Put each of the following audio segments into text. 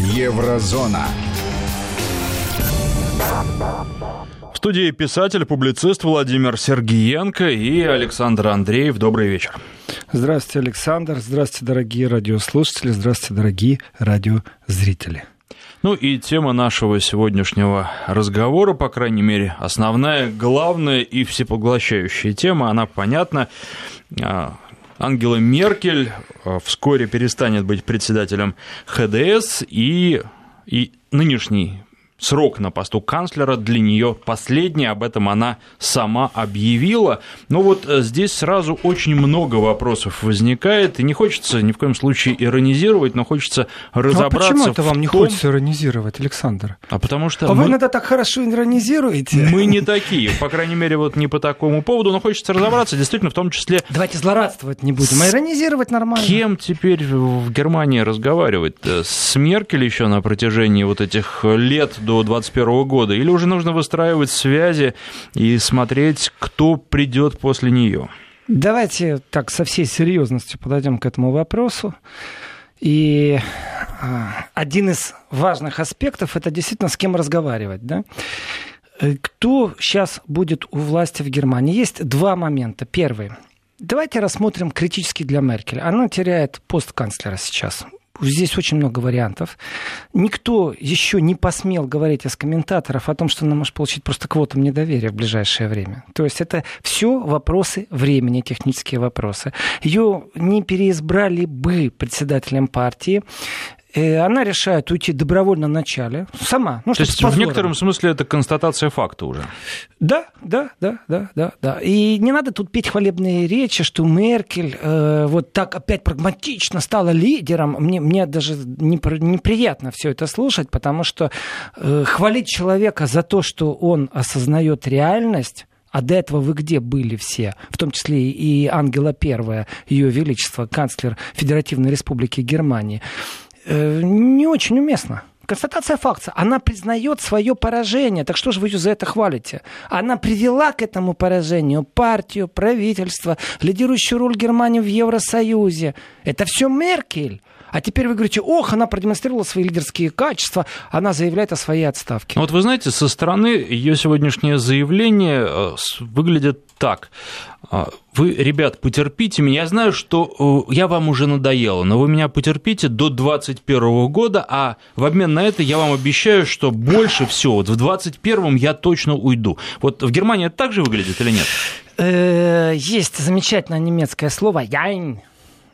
Еврозона. В студии писатель, публицист Владимир Сергиенко и Александр Андреев. Добрый вечер. Здравствуйте, Александр. Здравствуйте, дорогие радиослушатели. Здравствуйте, дорогие радиозрители. Ну и тема нашего сегодняшнего разговора, по крайней мере, основная, главная и всепоглощающая тема, она понятна. Ангела Меркель а, вскоре перестанет быть председателем ХДС, и, и нынешний срок на посту канцлера для нее последний, об этом она сама объявила. Но вот э, здесь сразу очень много вопросов возникает, и не хочется ни в коем случае иронизировать, но хочется разобраться. Ну, а почему это вам не том... хочется иронизировать, Александр? А потому что... А мы... вы иногда так хорошо иронизируете. Мы не такие, по крайней мере, вот не по такому поводу, но хочется разобраться, действительно, в том числе... Давайте злорадствовать не будем, а иронизировать нормально. Кем теперь в Германии разговаривать? С Меркель еще на протяжении вот этих лет до 2021 года? Или уже нужно выстраивать связи и смотреть, кто придет после нее? Давайте так со всей серьезностью подойдем к этому вопросу. И а, один из важных аспектов это действительно с кем разговаривать. Да? Э, кто сейчас будет у власти в Германии? Есть два момента. Первый. Давайте рассмотрим критически для Меркель. Она теряет пост канцлера сейчас. Здесь очень много вариантов. Никто еще не посмел говорить из комментаторов о том, что она может получить просто квоту недоверия в ближайшее время. То есть это все вопросы времени, технические вопросы. Ее не переизбрали бы председателем партии она решает уйти добровольно в начале, сама. Ну, То есть в некотором смысле это констатация факта уже? Да, да, да, да, да, да. И не надо тут петь хвалебные речи, что Меркель э, вот так опять прагматично стала лидером. Мне, мне даже неприятно все это слушать, потому что э, хвалить человека за то, что он осознает реальность, а до этого вы где были все, в том числе и Ангела Первая, Ее Величество, канцлер Федеративной Республики Германии, не очень уместно. Констатация факта. Она признает свое поражение. Так что же вы ее за это хвалите? Она привела к этому поражению партию, правительство, лидирующую роль Германии в Евросоюзе. Это все Меркель. А теперь вы говорите, ох, она продемонстрировала свои лидерские качества, она заявляет о своей отставке. Вот вы знаете, со стороны ее сегодняшнее заявление э, выглядит так. А, вы, ребят, потерпите меня. Я знаю, что э, я вам уже надоела, но вы меня потерпите до 2021 года, а в обмен на это я вам обещаю, что больше всего, вот в 2021 я точно уйду. Вот в Германии это так же выглядит или нет? Э, есть замечательное немецкое слово «яйн».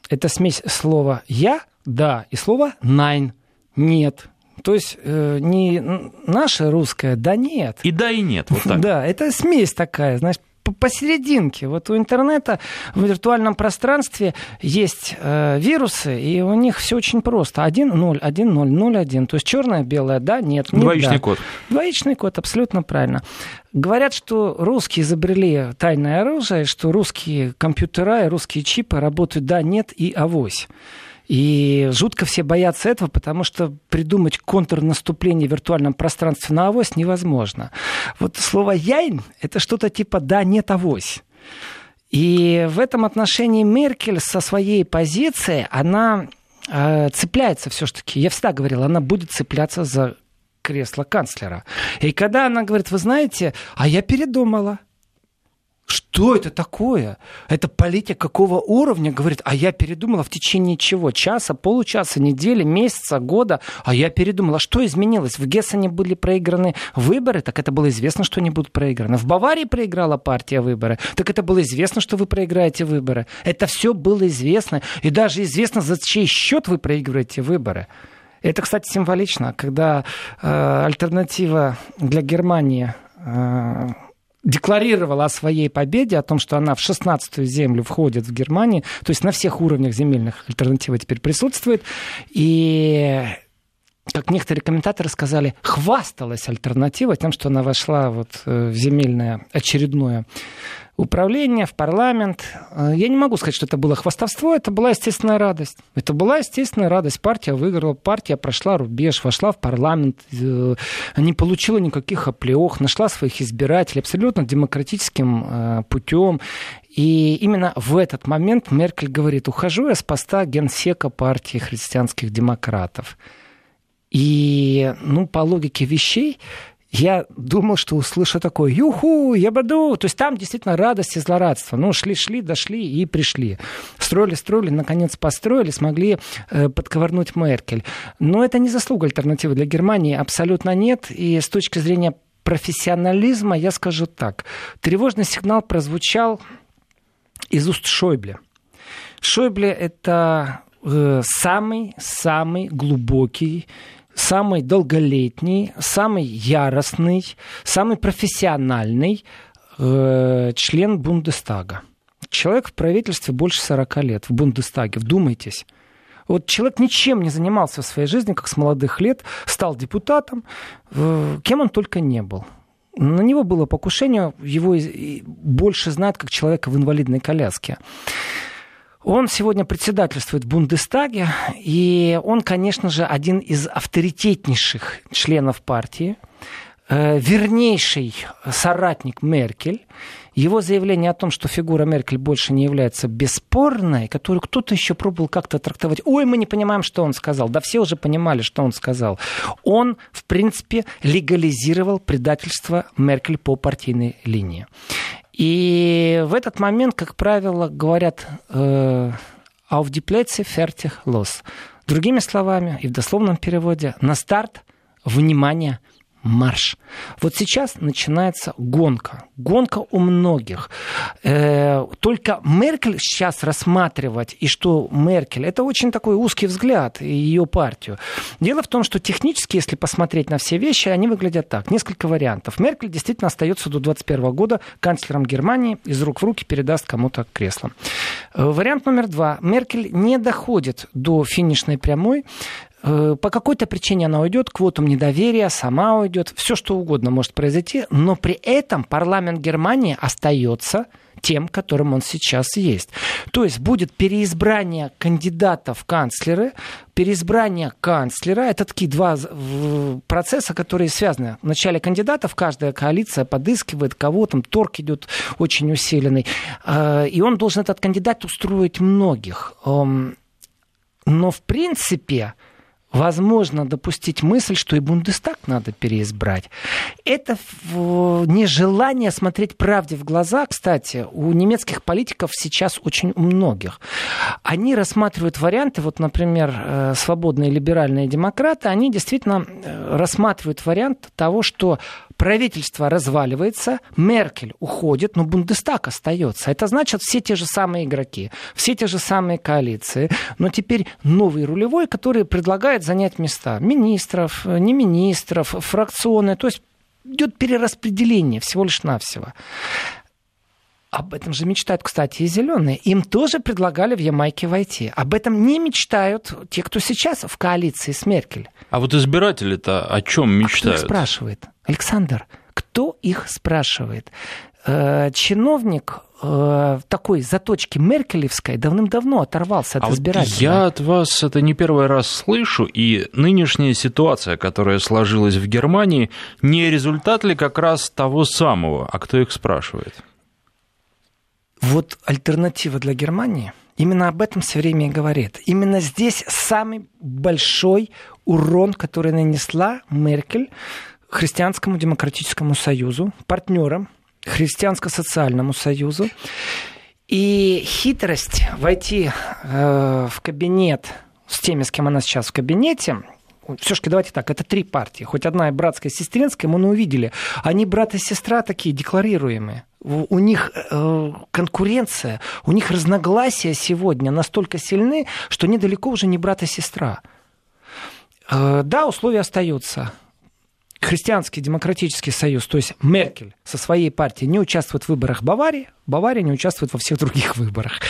Это смесь слова «я», «да» и слова «найн», «нет». То есть э, не наше русское, да нет. И да, и нет. Вот так. Да, это смесь такая, знаешь, посерединке. Вот у интернета в виртуальном пространстве есть э, вирусы, и у них все очень просто. 1, 0, 1, 0, 0, 1. То есть черное, белое, да, нет. нет Двоичный да. код. Двоичный код, абсолютно правильно. Говорят, что русские изобрели тайное оружие, что русские компьютера и русские чипы работают да, нет и авось. И жутко все боятся этого, потому что придумать контрнаступление в виртуальном пространстве на авось невозможно. Вот слово «яйн» — это что-то типа «да, нет, авось». И в этом отношении Меркель со своей позиции, она э, цепляется все-таки. Я всегда говорил, она будет цепляться за кресло канцлера. И когда она говорит, вы знаете, а я передумала, что это такое? Это политика какого уровня? Говорит, а я передумала в течение чего? Часа, получаса, недели, месяца, года. А я передумала. Что изменилось? В Гессене были проиграны выборы, так это было известно, что они будут проиграны. В Баварии проиграла партия выборы, так это было известно, что вы проиграете выборы. Это все было известно. И даже известно, за чей счет вы проигрываете выборы. Это, кстати, символично, когда э, альтернатива для Германии э, декларировала о своей победе, о том, что она в 16-ю землю входит в Германии, то есть на всех уровнях земельных альтернатива теперь присутствует, и как некоторые комментаторы сказали, хвасталась альтернатива тем, что она вошла вот э, в земельное очередное управление, в парламент. Э, я не могу сказать, что это было хвастовство, это была естественная радость. Это была естественная радость. Партия выиграла, партия прошла рубеж, вошла в парламент, э, не получила никаких оплеух, нашла своих избирателей абсолютно демократическим э, путем. И именно в этот момент Меркель говорит, ухожу я с поста генсека партии христианских демократов. И, ну, по логике вещей, я думал, что услышу такое «Юху, я буду!» То есть там действительно радость и злорадство. Ну, шли-шли, дошли и пришли. Строили-строили, наконец построили, смогли э, подковырнуть Меркель. Но это не заслуга альтернативы для Германии, абсолютно нет. И с точки зрения профессионализма я скажу так. Тревожный сигнал прозвучал из уст Шойбле. Шойбле – это самый-самый э, глубокий самый долголетний, самый яростный, самый профессиональный э, член Бундестага. Человек в правительстве больше 40 лет, в Бундестаге, вдумайтесь. Вот человек ничем не занимался в своей жизни, как с молодых лет, стал депутатом, э, кем он только не был. На него было покушение, его больше знают как человека в инвалидной коляске. Он сегодня председательствует в Бундестаге, и он, конечно же, один из авторитетнейших членов партии, э, вернейший соратник Меркель. Его заявление о том, что фигура Меркель больше не является бесспорной, которую кто-то еще пробовал как-то трактовать. Ой, мы не понимаем, что он сказал. Да все уже понимали, что он сказал. Он, в принципе, легализировал предательство Меркель по партийной линии. И в этот момент, как правило, говорят э, «auf die Plätze fertig los». Другими словами, и в дословном переводе, на старт, внимание – марш. Вот сейчас начинается гонка. Гонка у многих. Э, только Меркель сейчас рассматривать, и что Меркель, это очень такой узкий взгляд ее партию. Дело в том, что технически, если посмотреть на все вещи, они выглядят так. Несколько вариантов. Меркель действительно остается до 2021 года канцлером Германии, из рук в руки передаст кому-то кресло. Э, вариант номер два. Меркель не доходит до финишной прямой. Э, по какой-то причине она уйдет, квотам недоверия, сама уйдет, все что угодно может произойти, но при этом парламент Германии остается тем, которым он сейчас есть. То есть будет переизбрание кандидатов в канцлеры, переизбрание канцлера. Это такие два процесса, которые связаны. В начале кандидатов каждая коалиция подыскивает кого, там торг идет очень усиленный. Э, и он должен, этот кандидат, устроить многих. Эм, но в принципе возможно допустить мысль, что и Бундестаг надо переизбрать. Это нежелание смотреть правде в глаза, кстати, у немецких политиков сейчас очень у многих. Они рассматривают варианты, вот, например, э, свободные либеральные демократы, они действительно э, рассматривают вариант того, что правительство разваливается, Меркель уходит, но Бундестаг остается. Это значит все те же самые игроки, все те же самые коалиции, но теперь новый рулевой, который предлагает занять места министров, не министров, фракционные, то есть идет перераспределение всего лишь навсего. Об этом же мечтают, кстати, и зеленые. Им тоже предлагали в Ямайке войти. Об этом не мечтают те, кто сейчас в коалиции с Меркель. А вот избиратели-то о чем мечтают? А кто их спрашивает? Александр, кто их спрашивает? Э, чиновник э, такой заточке меркелевской давным-давно оторвался от а избирателя. Вот я от вас это не первый раз слышу, и нынешняя ситуация, которая сложилась в Германии, не результат ли как раз того самого, а кто их спрашивает? Вот альтернатива для Германии именно об этом все время и говорит. Именно здесь самый большой урон, который нанесла Меркель Христианскому демократическому союзу, партнерам, Христианско-социальному союзу. И хитрость войти э, в кабинет с теми, с кем она сейчас в кабинете, все-таки давайте так, это три партии. Хоть одна и братская, и сестринская, мы увидели. Они брат и сестра такие декларируемые. У них э, конкуренция, у них разногласия сегодня настолько сильны, что они далеко уже не брат и сестра. Э, да, условия остаются Христианский демократический союз, то есть Меркель со своей партией не участвует в выборах Баварии, Бавария не участвует во всех других выборах.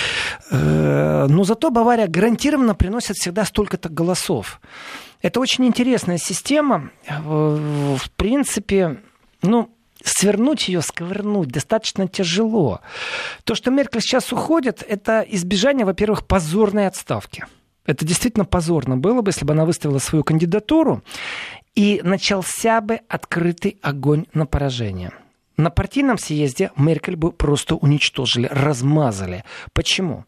Э, но зато Бавария гарантированно приносит всегда столько-то голосов. Это очень интересная система. Э, в принципе, ну, свернуть ее, сковырнуть достаточно тяжело. То, что Меркель сейчас уходит, это избежание, во-первых, позорной отставки. Это действительно позорно было бы, если бы она выставила свою кандидатуру и начался бы открытый огонь на поражение. На партийном съезде Меркель бы просто уничтожили, размазали. Почему?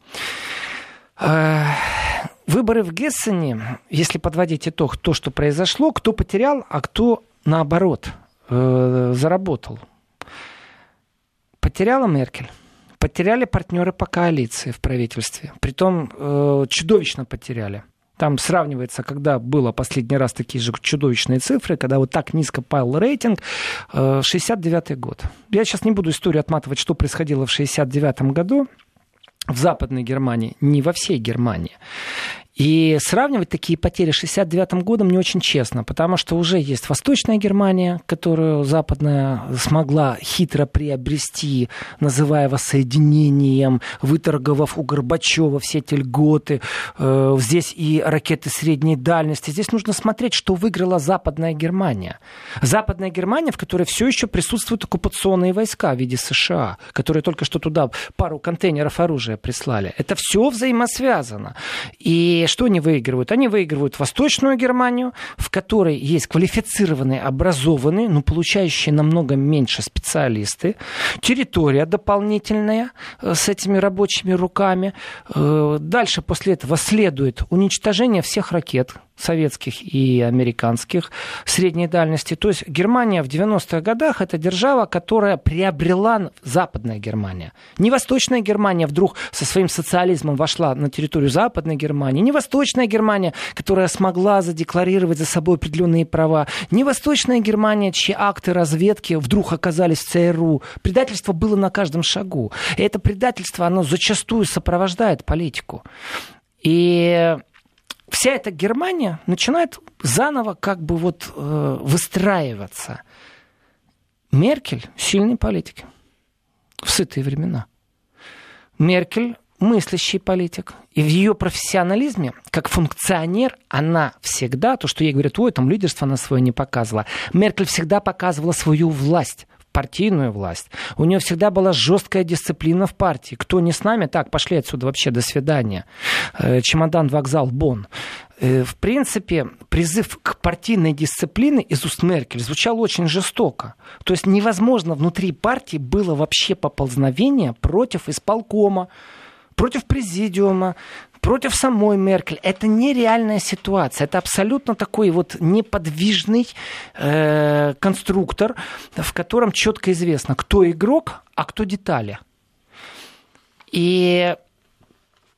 Выборы в Гессене, если подводить итог, то, что произошло, кто потерял, а кто наоборот э, заработал. Потеряла Меркель. Потеряли партнеры по коалиции в правительстве. Притом э, чудовищно потеряли. Там сравнивается, когда было последний раз такие же чудовищные цифры, когда вот так низко пал рейтинг, 69-й э, год. Я сейчас не буду историю отматывать, что происходило в 69-м году в Западной Германии, не во всей Германии. И сравнивать такие потери с 69 годом не очень честно, потому что уже есть Восточная Германия, которую Западная смогла хитро приобрести, называя воссоединением, выторговав у Горбачева все эти льготы. Э, здесь и ракеты средней дальности. Здесь нужно смотреть, что выиграла Западная Германия. Западная Германия, в которой все еще присутствуют оккупационные войска в виде США, которые только что туда пару контейнеров оружия прислали. Это все взаимосвязано. И что они выигрывают? Они выигрывают Восточную Германию, в которой есть квалифицированные, образованные, но получающие намного меньше специалисты, территория дополнительная э, с этими рабочими руками. Э, дальше после этого следует уничтожение всех ракет, советских и американских средней дальности. То есть Германия в 90-х годах это держава, которая приобрела Западная Германия. Не Восточная Германия вдруг со своим социализмом вошла на территорию Западной Германии. Не Восточная Германия, которая смогла задекларировать за собой определенные права. Не Восточная Германия, чьи акты разведки вдруг оказались в ЦРУ. Предательство было на каждом шагу. И это предательство, оно зачастую сопровождает политику. И вся эта Германия начинает заново как бы вот э, выстраиваться. Меркель сильный политик в сытые времена. Меркель мыслящий политик. И в ее профессионализме, как функционер, она всегда, то, что ей говорят, ой, там лидерство она свое не показывала. Меркель всегда показывала свою власть партийную власть. У нее всегда была жесткая дисциплина в партии. Кто не с нами, так, пошли отсюда вообще, до свидания. Э, чемодан, вокзал, Бон. Э, в принципе, призыв к партийной дисциплине из уст Меркель звучал очень жестоко. То есть невозможно внутри партии было вообще поползновение против исполкома, против президиума, против самой Меркель. Это нереальная ситуация. Это абсолютно такой вот неподвижный э, конструктор, в котором четко известно, кто игрок, а кто детали. И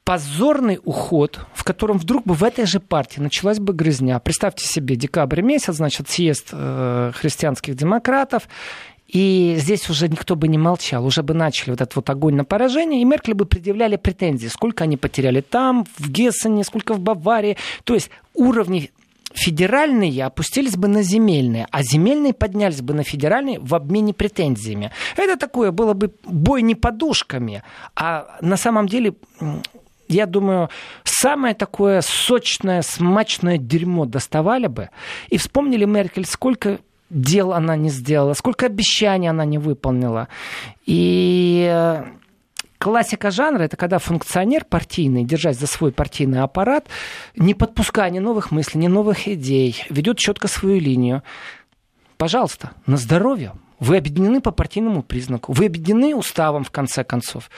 позорный уход, в котором вдруг бы в этой же партии началась бы грызня. Представьте себе, декабрь месяц, значит, съезд э, христианских демократов, и здесь уже никто бы не молчал, уже бы начали вот этот вот огонь на поражение, и Меркель бы предъявляли претензии, сколько они потеряли там, в Гессене, сколько в Баварии. То есть уровни федеральные опустились бы на земельные, а земельные поднялись бы на федеральные в обмене претензиями. Это такое было бы бой не подушками, а на самом деле я думаю, самое такое сочное, смачное дерьмо доставали бы. И вспомнили Меркель, сколько дел она не сделала, сколько обещаний она не выполнила. И э, классика жанра это когда функционер партийный, держась за свой партийный аппарат, не подпуская ни новых мыслей, ни новых идей, ведет четко свою линию. Пожалуйста, на здоровье. Вы объединены по партийному признаку. Вы объединены уставом, в конце концов.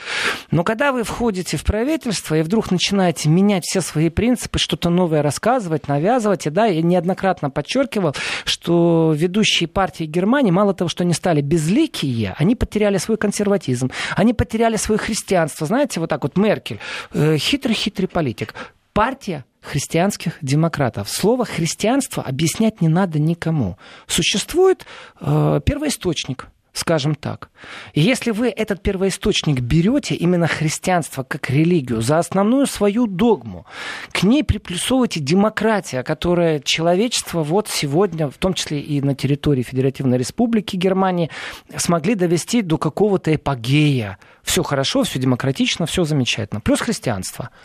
Но когда вы входите в правительство и вдруг начинаете менять все свои принципы, что-то новое рассказывать, навязывать, и да, я неоднократно подчеркивал, что ведущие партии Германии, мало того, что они стали безликие, они потеряли свой консерватизм, они потеряли свое христианство. Знаете, вот так вот Меркель, э, хитрый-хитрый политик. Партия христианских демократов. Слово христианство объяснять не надо никому. Существует э, первоисточник, скажем так. И если вы этот первоисточник берете, именно христианство как религию, за основную свою догму, к ней приплюсовываете демократия, которая человечество вот сегодня, в том числе и на территории Федеративной Республики Германии, смогли довести до какого-то эпогея. Все хорошо, все демократично, все замечательно. Плюс христианство –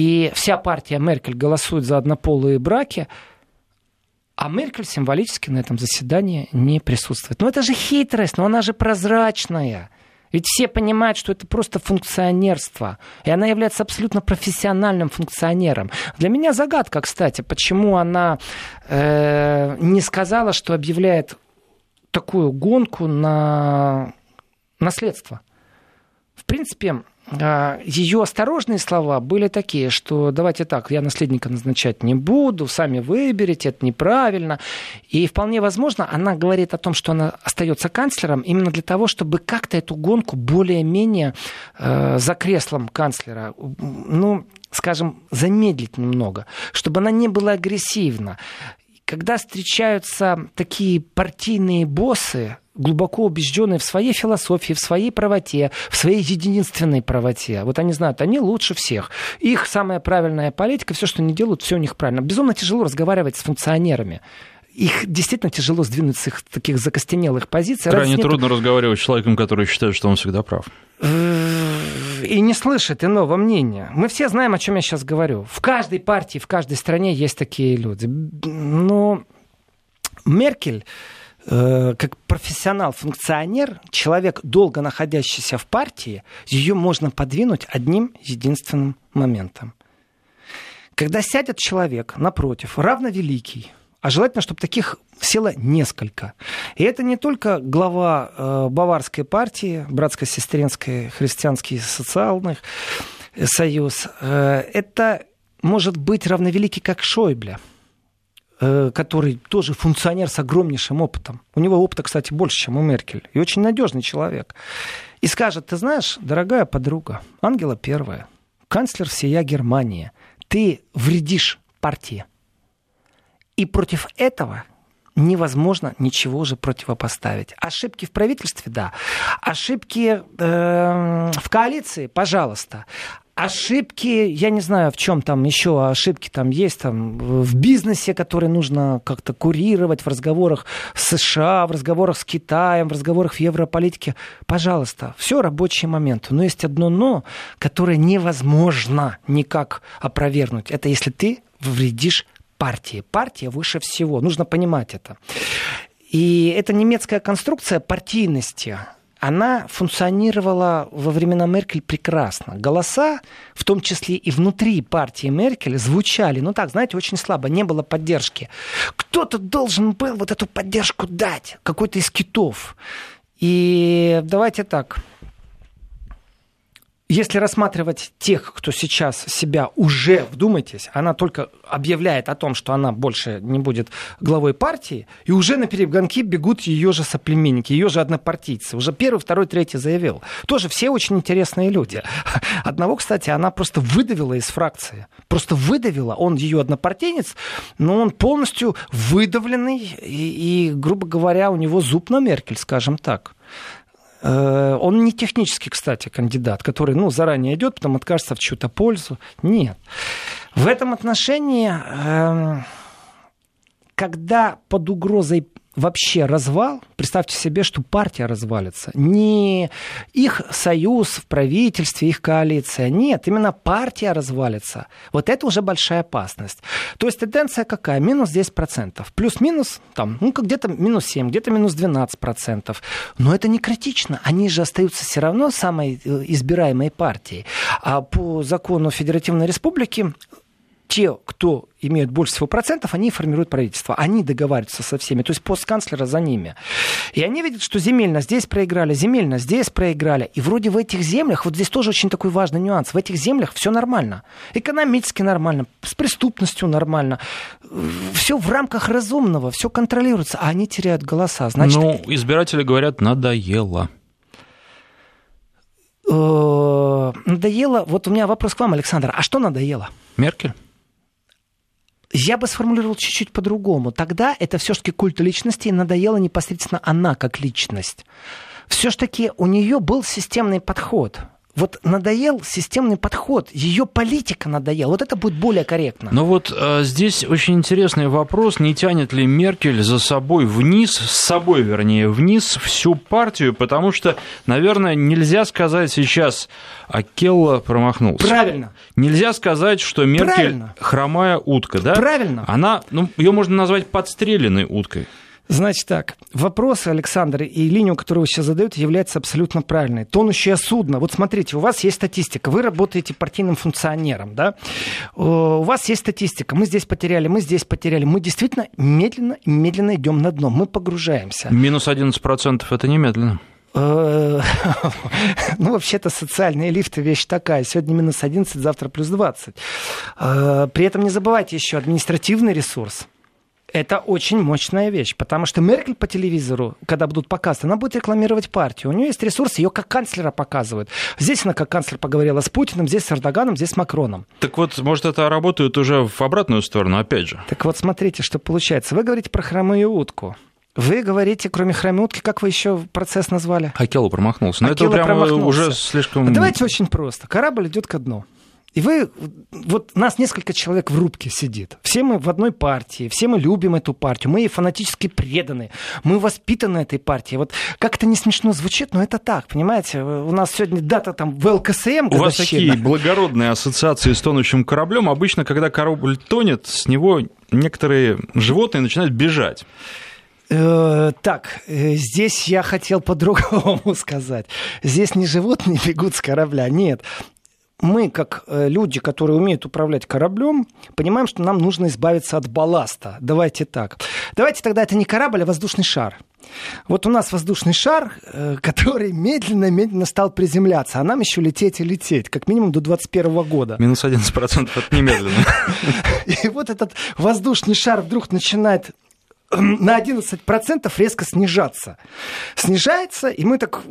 и вся партия Меркель голосует за однополые браки, а Меркель символически на этом заседании не присутствует. Но это же хитрость, но она же прозрачная. Ведь все понимают, что это просто функционерство. И она является абсолютно профессиональным функционером. Для меня загадка, кстати, почему она э, не сказала, что объявляет такую гонку на наследство. В принципе, ее осторожные слова были такие, что давайте так, я наследника назначать не буду, сами выберете, это неправильно. И вполне возможно, она говорит о том, что она остается канцлером именно для того, чтобы как-то эту гонку более-менее э, за креслом канцлера, ну, скажем, замедлить немного, чтобы она не была агрессивна. Когда встречаются такие партийные боссы, глубоко убежденные в своей философии, в своей правоте, в своей единственной правоте. Вот они знают, они лучше всех. Их самая правильная политика, все, что они делают, все у них правильно. Безумно тяжело разговаривать с функционерами их действительно тяжело сдвинуть с их таких закостенелых позиций. Крайне Раз трудно разговаривать с человеком, который считает, что он всегда прав. И не слышит иного мнения. Мы все знаем, о чем я сейчас говорю. В каждой партии, в каждой стране есть такие люди. Но Меркель Э, как профессионал-функционер, человек, долго находящийся в партии, ее можно подвинуть одним единственным моментом. Когда сядет человек напротив, равновеликий, а желательно, чтобы таких село несколько. И это не только глава э, Баварской партии, братско-сестринской, христианский социальный союз. Э, это может быть равновеликий, как Шойбле – Э, который тоже функционер с огромнейшим опытом. У него опыта, кстати, больше, чем у Меркель. И очень надежный человек. И скажет, ты знаешь, дорогая подруга, Ангела Первая, канцлер всея Германии, ты вредишь партии. И против этого невозможно ничего уже противопоставить. Ошибки в правительстве, да. Ошибки э, в коалиции, пожалуйста ошибки, я не знаю, в чем там еще ошибки там есть, там в бизнесе, которые нужно как-то курировать, в разговорах с США, в разговорах с Китаем, в разговорах в европолитике. Пожалуйста, все рабочие моменты. Но есть одно но, которое невозможно никак опровергнуть. Это если ты вредишь партии. Партия выше всего. Нужно понимать это. И это немецкая конструкция партийности она функционировала во времена Меркель прекрасно. Голоса, в том числе и внутри партии Меркель, звучали, ну так, знаете, очень слабо, не было поддержки. Кто-то должен был вот эту поддержку дать, какой-то из китов. И давайте так, если рассматривать тех, кто сейчас себя уже, вдумайтесь, она только объявляет о том, что она больше не будет главой партии, и уже на перегонки бегут ее же соплеменники, ее же однопартийцы. Уже первый, второй, третий заявил. Тоже все очень интересные люди. Одного, кстати, она просто выдавила из фракции. Просто выдавила. Он ее однопартиец, но он полностью выдавленный, и, и грубо говоря, у него зуб на Меркель, скажем так. Э, он не технический, кстати, кандидат, который ну, заранее идет, потом откажется в чью-то пользу. Нет. В этом отношении, эм, когда под угрозой вообще развал, представьте себе, что партия развалится. Не их союз в правительстве, их коалиция. Нет, именно партия развалится. Вот это уже большая опасность. То есть тенденция какая? Минус 10%. Плюс-минус, там, ну, где-то минус 7, где-то минус 12%. Но это не критично. Они же остаются все равно самой э, избираемой партией. А по закону Федеративной Республики те, кто имеют больше всего процентов, они формируют правительство. Они договариваются со всеми. То есть постканцлера за ними. И они видят, что земельно здесь проиграли, земельно здесь проиграли. И вроде в этих землях, вот здесь тоже очень такой важный нюанс, в этих землях все нормально. Экономически нормально, с преступностью нормально. Все в рамках разумного, все контролируется, а они теряют голоса. Значит, ну, избиратели говорят, надоело э, надоело. Вот у меня вопрос к вам, Александр. А что надоело? Меркель. Я бы сформулировал чуть-чуть по-другому. Тогда это все-таки культ личности, и надоела непосредственно она как личность. Все-таки у нее был системный подход вот надоел системный подход, ее политика надоела. Вот это будет более корректно. Но вот э, здесь очень интересный вопрос, не тянет ли Меркель за собой вниз, с собой, вернее, вниз всю партию, потому что, наверное, нельзя сказать сейчас, а Келла промахнулся. Правильно. Нельзя сказать, что Меркель Правильно. хромая утка, да? Правильно. Она, ну, ее можно назвать подстреленной уткой. Значит так, вопрос, Александр, и линию, которую вы сейчас задаете, является абсолютно правильной. Тонущее судно. Вот смотрите, у вас есть статистика. Вы работаете партийным функционером, да? У вас есть статистика. Мы здесь потеряли, мы здесь потеряли. Мы действительно медленно, медленно идем на дно. Мы погружаемся. Минус 11% это немедленно. Э, ну, вообще-то социальные лифты вещь такая. Сегодня минус 11, завтра плюс 20. Э, при этом не забывайте еще административный ресурс. Это очень мощная вещь, потому что Меркель по телевизору, когда будут показывать, она будет рекламировать партию. У нее есть ресурс, ее как канцлера показывают. Здесь она как канцлер поговорила с Путиным, здесь с Эрдоганом, здесь с Макроном. Так вот, может, это работает уже в обратную сторону, опять же. Так вот, смотрите, что получается. Вы говорите про хромую утку. Вы говорите, кроме хромютки, как вы еще процесс назвали? Акела промахнулся. Но Акела это прямо промахнулся. уже слишком... Давайте очень просто. Корабль идет ко дну. И вы, вот нас несколько человек в рубке сидит. Все мы в одной партии, все мы любим эту партию, мы ей фанатически преданы, мы воспитаны этой партией. Вот как это не смешно звучит, но это так, понимаете? У нас сегодня дата там в ЛКСМ. У вас такие благородные ассоциации с тонущим кораблем. Обычно, когда корабль тонет, с него некоторые животные начинают бежать. Э, так, э, здесь я хотел по-другому сказать. Здесь не животные бегут с корабля, нет. Мы, как э, люди, которые умеют управлять кораблем, понимаем, что нам нужно избавиться от балласта. Давайте так. Давайте тогда это не корабль, а воздушный шар. Вот у нас воздушный шар, который медленно-медленно стал приземляться, а нам еще лететь и лететь, как минимум до 2021 года. Минус 11% это немедленно. И вот этот воздушный шар вдруг начинает на 11% резко снижаться. Снижается, и мы так...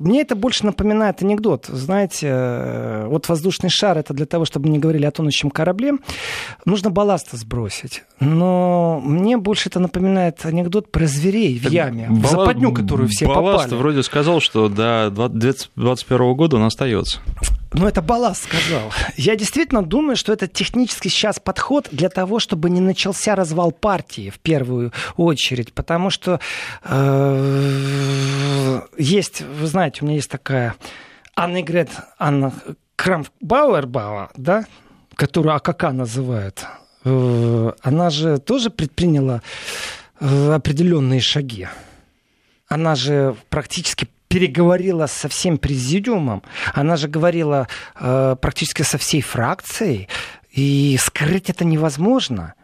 Мне это больше напоминает анекдот. Знаете, э, вот воздушный шар, это для того, чтобы не говорили о тонущем корабле, нужно балласт сбросить. Но мне больше это напоминает анекдот про зверей в яме, Балла... в западню, которую все балласт попали. вроде сказал, что до 2021 года он остается. Ну, это балласт сказал. Я действительно думаю, что это технический сейчас подход для того, чтобы не начался развал партии в первую очередь. Потому что э, есть, вы знаете, у меня есть такая Анна Игрет, Анна Крамфбауэрбауа, да, которую АКК называют. Э, она же тоже предприняла э, определенные шаги. Она же практически переговорила со всем президиумом, она же говорила э, практически со всей фракцией, и скрыть это невозможно.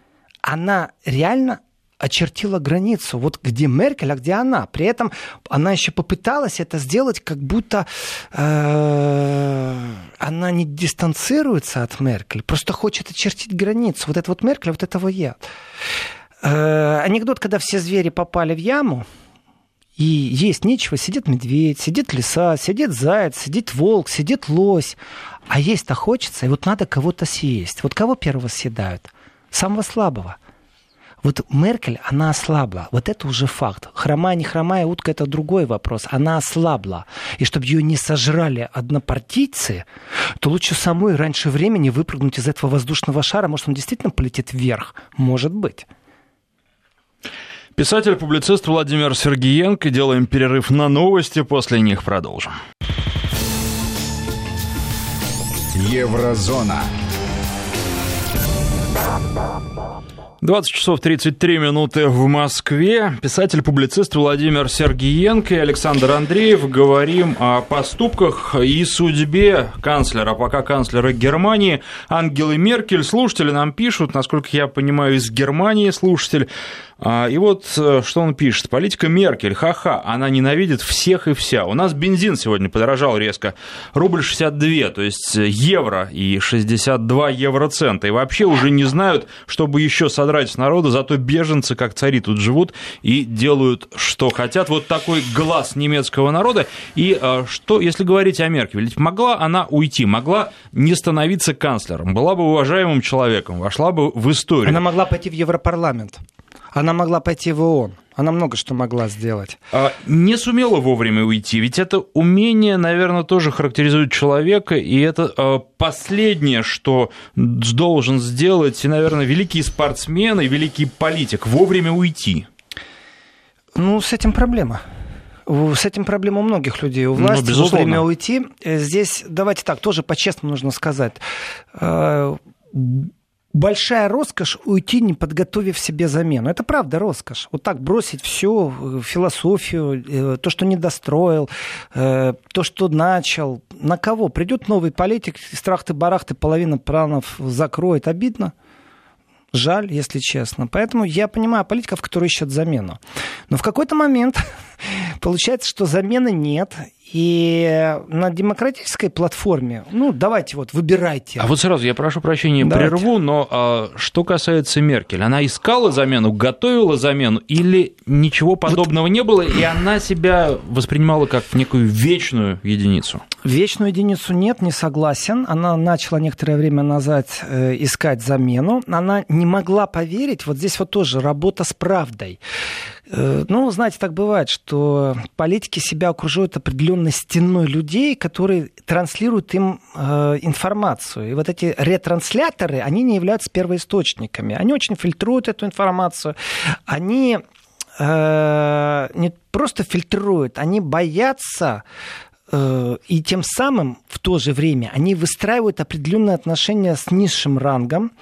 Она реально очертила границу. Вот где Меркель, а где она. При этом она еще попыталась это сделать, как будто э, она не дистанцируется от Меркель, просто хочет очертить границу. Вот это вот Меркель, вот этого я. Э, анекдот, когда все звери попали в яму, и есть нечего, сидит медведь, сидит лиса, сидит заяц, сидит волк, сидит лось. А есть-то хочется, и вот надо кого-то съесть. Вот кого первого съедают? Самого слабого. Вот Меркель, она ослабла. Вот это уже факт. Хромая, не хромая утка, это другой вопрос. Она ослабла. И чтобы ее не сожрали однопартийцы, то лучше самой раньше времени выпрыгнуть из этого воздушного шара. Может, он действительно полетит вверх? Может быть. Писатель-публицист Владимир Сергиенко. Делаем перерыв на новости, после них продолжим. Еврозона. 20 часов 33 минуты в Москве. Писатель-публицист Владимир Сергиенко и Александр Андреев. Говорим о поступках и судьбе канцлера, пока канцлера Германии Ангелы Меркель. Слушатели нам пишут, насколько я понимаю, из Германии слушатель и вот э, что он пишет. Политика Меркель, ха-ха, она ненавидит всех и вся. У нас бензин сегодня подорожал резко. Рубль 62, то есть э, евро и 62 евроцента. И вообще уже не знают, чтобы еще содрать с народа, зато беженцы, как цари, тут живут и делают, что хотят. Вот такой глаз немецкого народа. И э, что, если говорить о Меркель, ведь могла она уйти, могла не становиться канцлером, была бы уважаемым человеком, вошла бы в историю. Она могла пойти в Европарламент. Она могла пойти в ООН. Она много что могла сделать. А не сумела вовремя уйти. Ведь это умение, наверное, тоже характеризует человека. И это а, последнее, что должен сделать, и, наверное, великий спортсмен и великий политик. Вовремя уйти. Ну, с этим проблема. С этим проблема у многих людей. У ну, власти ну, вовремя уйти. Здесь, давайте так, тоже по-честному нужно сказать а, большая роскошь уйти, не подготовив себе замену. Это правда роскошь. Вот так бросить все, э, философию, э, то, что не достроил, э, то, что начал. На кого? Придет новый политик, страх-ты-барах-ты, половина планов закроет. Обидно. Жаль, если честно. Поэтому я понимаю политиков, которые ищут замену. Но в какой-то момент Получается, что замены нет, и на демократической платформе, ну, давайте вот, выбирайте. А вот сразу, я прошу прощения, давайте. прерву, но а, что касается Меркель, она искала замену, готовила замену, или ничего подобного вот... не было, и она себя воспринимала как некую вечную единицу? Вечную единицу нет, не согласен. Она начала некоторое время назад э, искать замену. Она не могла поверить, вот здесь вот тоже работа с правдой. Э, ну, знаете, так бывает, что политики себя окружают определенной стеной людей, которые транслируют им э, информацию. И вот эти ретрансляторы, они не являются первоисточниками. Они очень фильтруют эту информацию. Они э, не просто фильтруют, они боятся и тем самым в то же время они выстраивают определенные отношения с низшим рангом,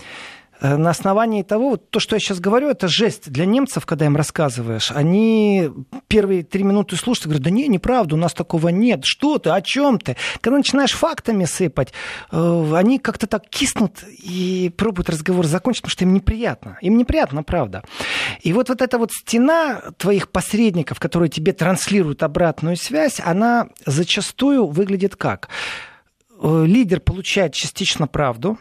на основании того, вот то, что я сейчас говорю, это жесть для немцев, когда им рассказываешь. Они первые три минуты слушают и говорят, да не, неправда, у нас такого нет. Что ты, о чем ты? Когда начинаешь фактами сыпать, э, они как-то так киснут и пробуют разговор закончить, потому что им неприятно. Им неприятно, правда. И вот, вот эта вот стена твоих посредников, которые тебе транслируют обратную связь, она зачастую выглядит как? Э, лидер получает частично правду,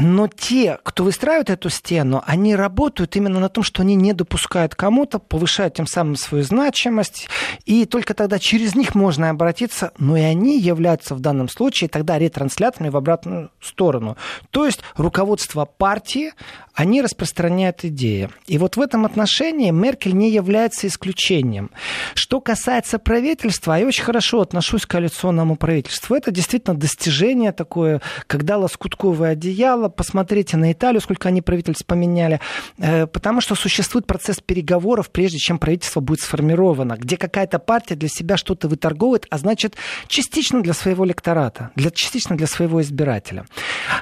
но те, кто выстраивает эту стену, они работают именно на том, что они не допускают кому-то, повышают тем самым свою значимость, и только тогда через них можно обратиться, но и они являются в данном случае тогда ретрансляторами в обратную сторону. То есть руководство партии, они распространяют идеи. И вот в этом отношении Меркель не является исключением. Что касается правительства, я очень хорошо отношусь к коалиционному правительству. Это действительно достижение такое, когда лоскутковое одеяло, посмотрите на Италию, сколько они правительств поменяли, э, потому что существует процесс переговоров, прежде чем правительство будет сформировано, где какая-то партия для себя что-то выторговывает, а значит, частично для своего электората, для, частично для своего избирателя.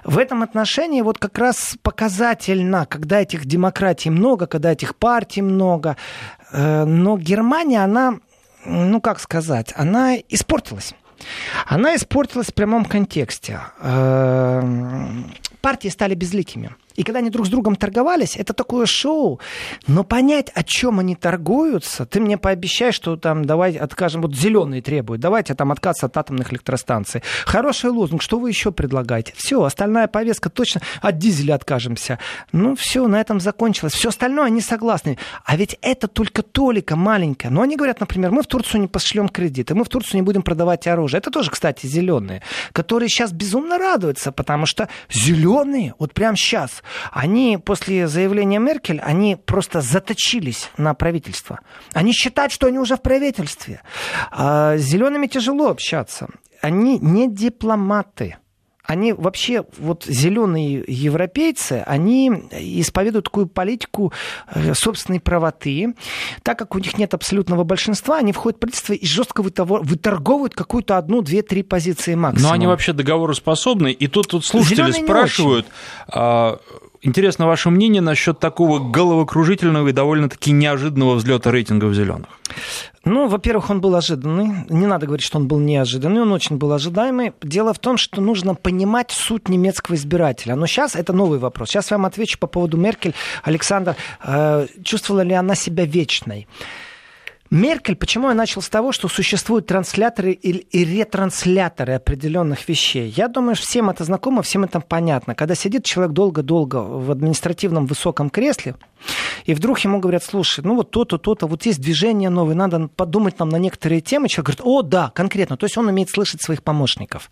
В этом отношении вот как раз показательно, когда этих демократий много, когда этих партий много, э, но Германия, она, ну как сказать, она испортилась. Она испортилась в прямом контексте. Партии стали безликими. И когда они друг с другом торговались, это такое шоу. Но понять, о чем они торгуются, ты мне пообещай, что там давай откажем, вот зеленые требуют, давайте там отказ от атомных электростанций. Хороший лозунг, что вы еще предлагаете? Все, остальная повестка точно от дизеля откажемся. Ну все, на этом закончилось. Все остальное они согласны. А ведь это только толика маленькая. Но они говорят, например, мы в Турцию не пошлем кредиты, мы в Турцию не будем продавать оружие. Это тоже, кстати, зеленые, которые сейчас безумно радуются, потому что зеленые, вот прямо сейчас, они после заявления Меркель, они просто заточились на правительство. Они считают, что они уже в правительстве. А с зелеными тяжело общаться. Они не дипломаты они вообще, вот зеленые европейцы, они исповедуют такую политику э, собственной правоты. Так как у них нет абсолютного большинства, они входят в правительство и жестко выторговывают какую-то одну, две, три позиции максимум. Но они вообще договороспособны. И тут, тут слушатели Зеленые спрашивают, Интересно ваше мнение насчет такого головокружительного и довольно-таки неожиданного взлета рейтингов зеленых. Ну, во-первых, он был ожиданный. Не надо говорить, что он был неожиданный, он очень был ожидаемый. Дело в том, что нужно понимать суть немецкого избирателя. Но сейчас это новый вопрос. Сейчас я вам отвечу по поводу Меркель. Александр, э, чувствовала ли она себя вечной? Меркель, почему я начал с того, что существуют трансляторы и ретрансляторы определенных вещей? Я думаю, что всем это знакомо, всем это понятно. Когда сидит человек долго-долго в административном высоком кресле, и вдруг ему говорят, слушай, ну вот то-то, то-то, вот есть движение новое, надо подумать нам на некоторые темы. Человек говорит, о, да, конкретно. То есть он умеет слышать своих помощников.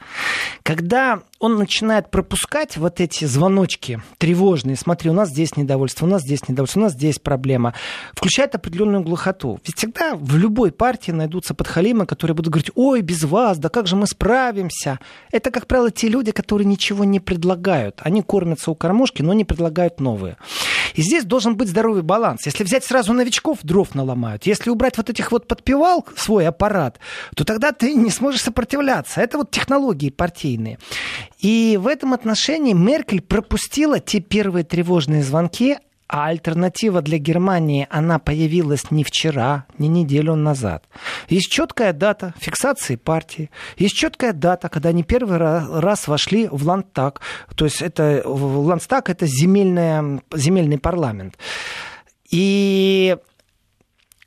Когда он начинает пропускать вот эти звоночки тревожные, смотри, у нас здесь недовольство, у нас здесь недовольство, у нас здесь проблема, включает определенную глухоту. Ведь всегда в любой партии найдутся подхалимы, которые будут говорить, ой, без вас, да как же мы справимся. Это, как правило, те люди, которые ничего не предлагают. Они кормятся у кормушки, но не предлагают новые. И здесь должен быть здоровый баланс. Если взять сразу новичков, дров наломают. Если убрать вот этих вот подпевал, свой аппарат, то тогда ты не сможешь сопротивляться. Это вот технологии партийные. И в этом отношении Меркель пропустила те первые тревожные звонки, а альтернатива для Германии, она появилась не вчера, не неделю назад. Есть четкая дата фиксации партии, есть четкая дата, когда они первый раз вошли в Ландтаг. То есть это, Ландтаг – это земельная, земельный парламент. И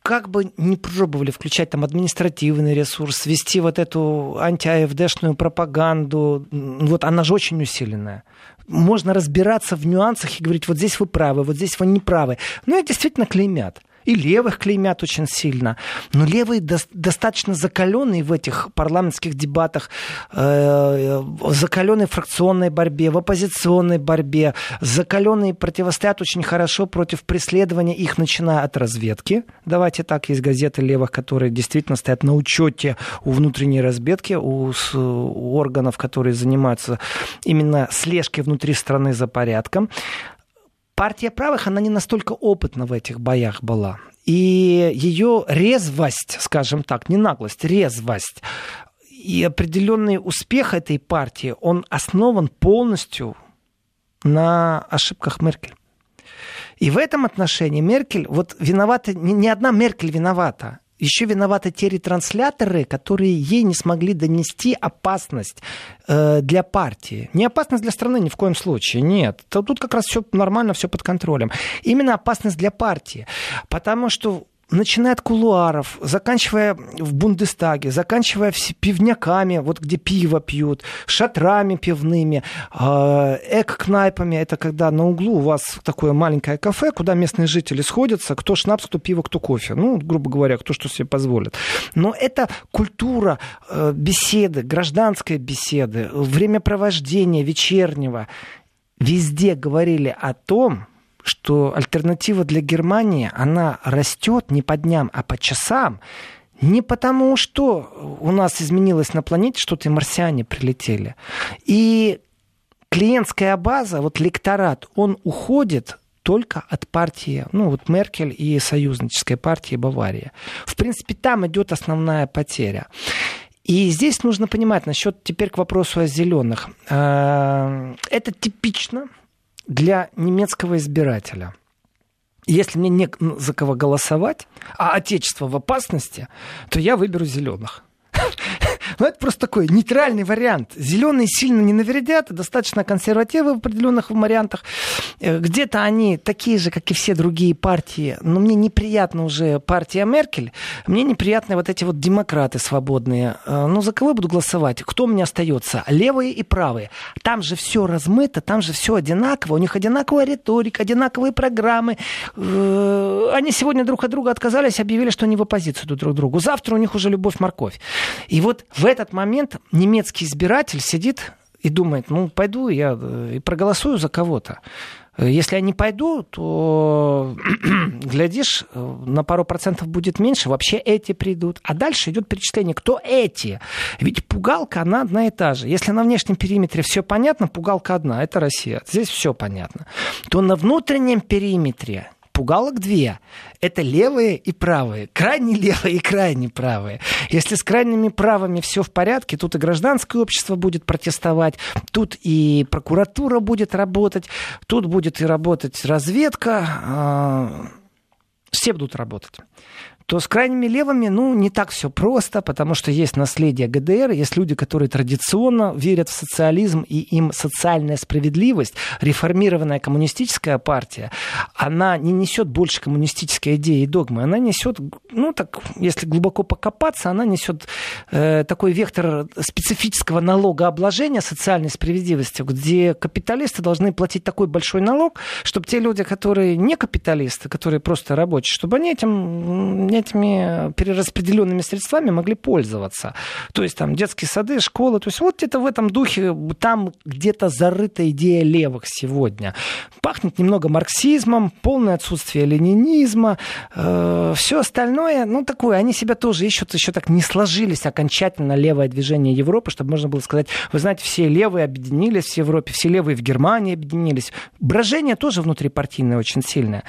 как бы не пробовали включать там административный ресурс, вести вот эту анти-АФДшную пропаганду, вот она же очень усиленная можно разбираться в нюансах и говорить, вот здесь вы правы, вот здесь вы не правы. Ну, и действительно клеймят и левых клеймят очень сильно. Но левые до, достаточно закаленные в этих парламентских дебатах, э, закаленные в фракционной борьбе, в оппозиционной борьбе, закаленные противостоят очень хорошо против преследования их, начиная от разведки. Давайте так, есть газеты левых, которые действительно стоят на учете у внутренней разведки, у, у органов, которые занимаются именно слежкой внутри страны за порядком партия правых, она не настолько опытна в этих боях была. И ее резвость, скажем так, не наглость, резвость и определенный успех этой партии, он основан полностью на ошибках Меркель. И в этом отношении Меркель, вот виновата, не, не одна Меркель виновата, еще виноваты те ретрансляторы, которые ей не смогли донести опасность э, для партии. Не опасность для страны ни в коем случае, нет. Тут как раз все нормально, все под контролем. Именно опасность для партии. Потому что начиная от кулуаров, заканчивая в Бундестаге, заканчивая пивняками, вот где пиво пьют, шатрами пивными, а, эк-кнайпами. Это когда на углу у вас такое маленькое кафе, куда местные жители сходятся, кто шнапс, кто пиво, кто кофе. Ну, грубо говоря, кто что себе позволит. Но это культура э, беседы, гражданской беседы, времяпровождения вечернего. Везде говорили о том, что альтернатива для Германии, она растет не по дням, а по часам, не потому, что у нас изменилось на планете что-то, и марсиане прилетели. И клиентская база, вот лекторат, он уходит только от партии, ну вот Меркель и союзнической партии Бавария. В принципе, там идет основная потеря. И здесь нужно понимать насчет теперь к вопросу о зеленых. А, это типично для немецкого избирателя. Если мне не за кого голосовать, а отечество в опасности, то я выберу зеленых. Но это просто такой нейтральный вариант. Зеленые сильно не навредят, достаточно консервативы в определенных вариантах. Э, где-то они такие же, как и все другие партии. Но мне неприятна уже партия Меркель. Мне неприятны вот эти вот демократы свободные. Э, ну, за кого буду голосовать? Кто меня остается? Левые и правые. Там же все размыто, там же все одинаково. У них одинаковая риторика, одинаковые программы. Э, они сегодня друг от друга отказались, объявили, что они в оппозицию друг другу. Завтра у них уже любовь-морковь. И вот в этот момент немецкий избиратель сидит и думает, ну, пойду я э, и проголосую за кого-то. Если я не пойду, то, глядишь, э, на пару процентов будет меньше, вообще эти придут. А дальше идет перечисление, кто эти. Ведь пугалка, она одна и та же. Если на внешнем периметре все понятно, пугалка одна, это Россия. Здесь все понятно. То на внутреннем периметре пугалок две. Это левые и правые. Крайне левые и крайне правые. Если с крайними правыми все в порядке, тут и гражданское общество будет протестовать, тут и прокуратура будет работать, тут будет и работать разведка. А, все будут работать то с крайними левыми, ну, не так все просто, потому что есть наследие ГДР, есть люди, которые традиционно верят в социализм, и им социальная справедливость, реформированная коммунистическая партия, она не несет больше коммунистической идеи и догмы, она несет, ну, так, если глубоко покопаться, она несет э, такой вектор специфического налогообложения социальной справедливости, где капиталисты должны платить такой большой налог, чтобы те люди, которые не капиталисты, которые просто рабочие, чтобы они этим этими перераспределенными средствами могли пользоваться. То есть там детские сады, школы. То есть вот где-то в этом духе, там где-то зарыта идея левых сегодня. Пахнет немного марксизмом, полное отсутствие ленинизма. Э, все остальное, ну такое, они себя тоже ищут, еще так не сложились окончательно левое движение Европы, чтобы можно было сказать, вы знаете, все левые объединились в Европе, все левые в Германии объединились. Брожение тоже внутрипартийное очень сильное.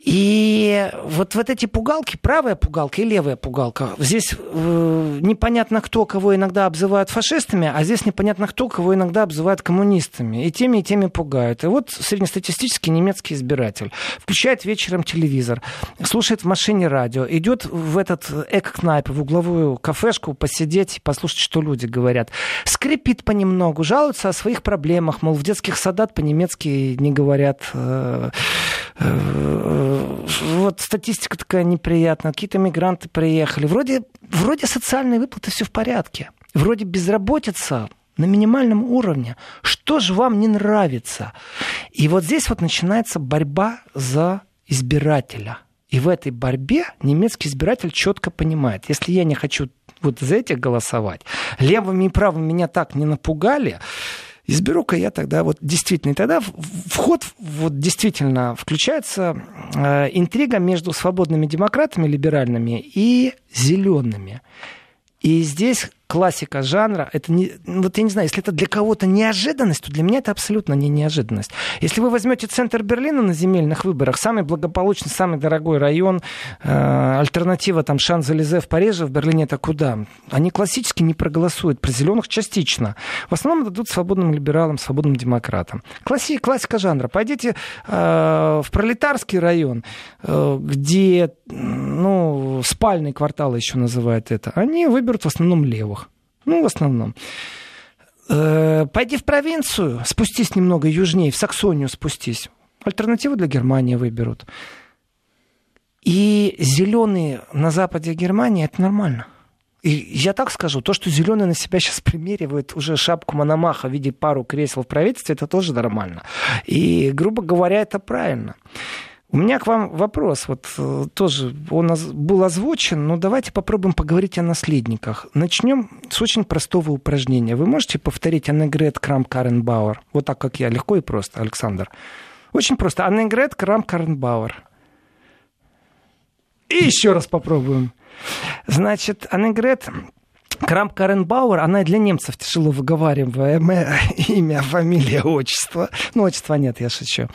И вот, вот эти пугалки, правая пугалка и левая пугалка, здесь э, непонятно кто кого иногда обзывают фашистами, а здесь непонятно кто кого иногда обзывают коммунистами. И теми, и теми пугают. И вот среднестатистический немецкий избиратель включает вечером телевизор, слушает в машине радио, идет в этот эк-кнайп, в угловую кафешку посидеть, послушать, что люди говорят. Скрипит понемногу, жалуется о своих проблемах, мол, в детских садах по-немецки не говорят. Э, вот статистика такая неприятная. Какие-то мигранты приехали. Вроде, вроде социальные выплаты все в порядке. Вроде безработица на минимальном уровне. Что же вам не нравится? И вот здесь вот начинается борьба за избирателя. И в этой борьбе немецкий избиратель четко понимает, если я не хочу вот за этих голосовать, левыми и правыми меня так не напугали, изберу-ка я тогда вот действительно. И тогда вход вот действительно включается э, интрига между свободными демократами либеральными и зелеными. И здесь классика жанра, это не, вот я не знаю, если это для кого-то неожиданность, то для меня это абсолютно не неожиданность. Если вы возьмете центр Берлина на земельных выборах, самый благополучный, самый дорогой район, э, альтернатива там Шанзелизе в Париже, в Берлине это куда? Они классически не проголосуют, про зеленых частично. В основном дадут свободным либералам, свободным демократам. Класси, классика жанра. Пойдите э, в пролетарский район, э, где, ну, спальный квартал еще называют это, они выберут в основном левых. Ну, в основном. Э, пойди в провинцию, спустись немного южнее, в Саксонию спустись. Альтернативу для Германии выберут. И зеленые на западе Германии это нормально. И я так скажу, то, что зеленые на себя сейчас примеривают уже шапку Мономаха в виде пару кресел в правительстве, это тоже нормально. И, грубо говоря, это правильно. У меня к вам вопрос, вот э, тоже он был озвучен, но давайте попробуем поговорить о наследниках. Начнем с очень простого упражнения. Вы можете повторить Аннегрет Крам Каренбауэр? Вот так, как я, легко и просто, Александр. Очень просто. Аннегрет Крам Каренбауэр. И еще раз попробуем. Значит, Аннегрет Крамп Каренбауэр, она и для немцев тяжело выговариваемое имя, фамилия, отчество. Ну, отчества нет, я шучу.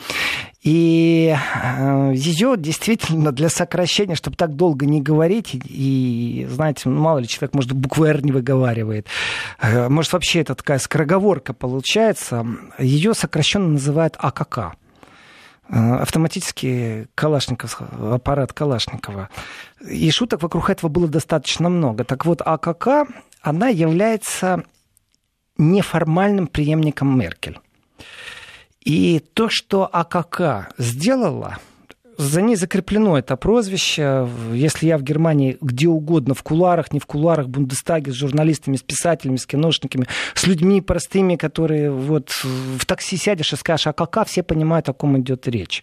И э, ее действительно для сокращения, чтобы так долго не говорить, и, знаете, ну, мало ли человек, может, буквы «Р» не выговаривает, э, может, вообще это такая скороговорка получается, ее сокращенно называют АКК автоматический Калашников, аппарат Калашникова. И шуток вокруг этого было достаточно много. Так вот, АКК, она является неформальным преемником Меркель. И то, что АКК сделала, за ней закреплено это прозвище. Если я в Германии где угодно, в куларах, не в куларах, в Бундестаге, с журналистами, с писателями, с киношниками, с людьми простыми, которые вот в такси сядешь и скажешь АКК, все понимают, о ком идет речь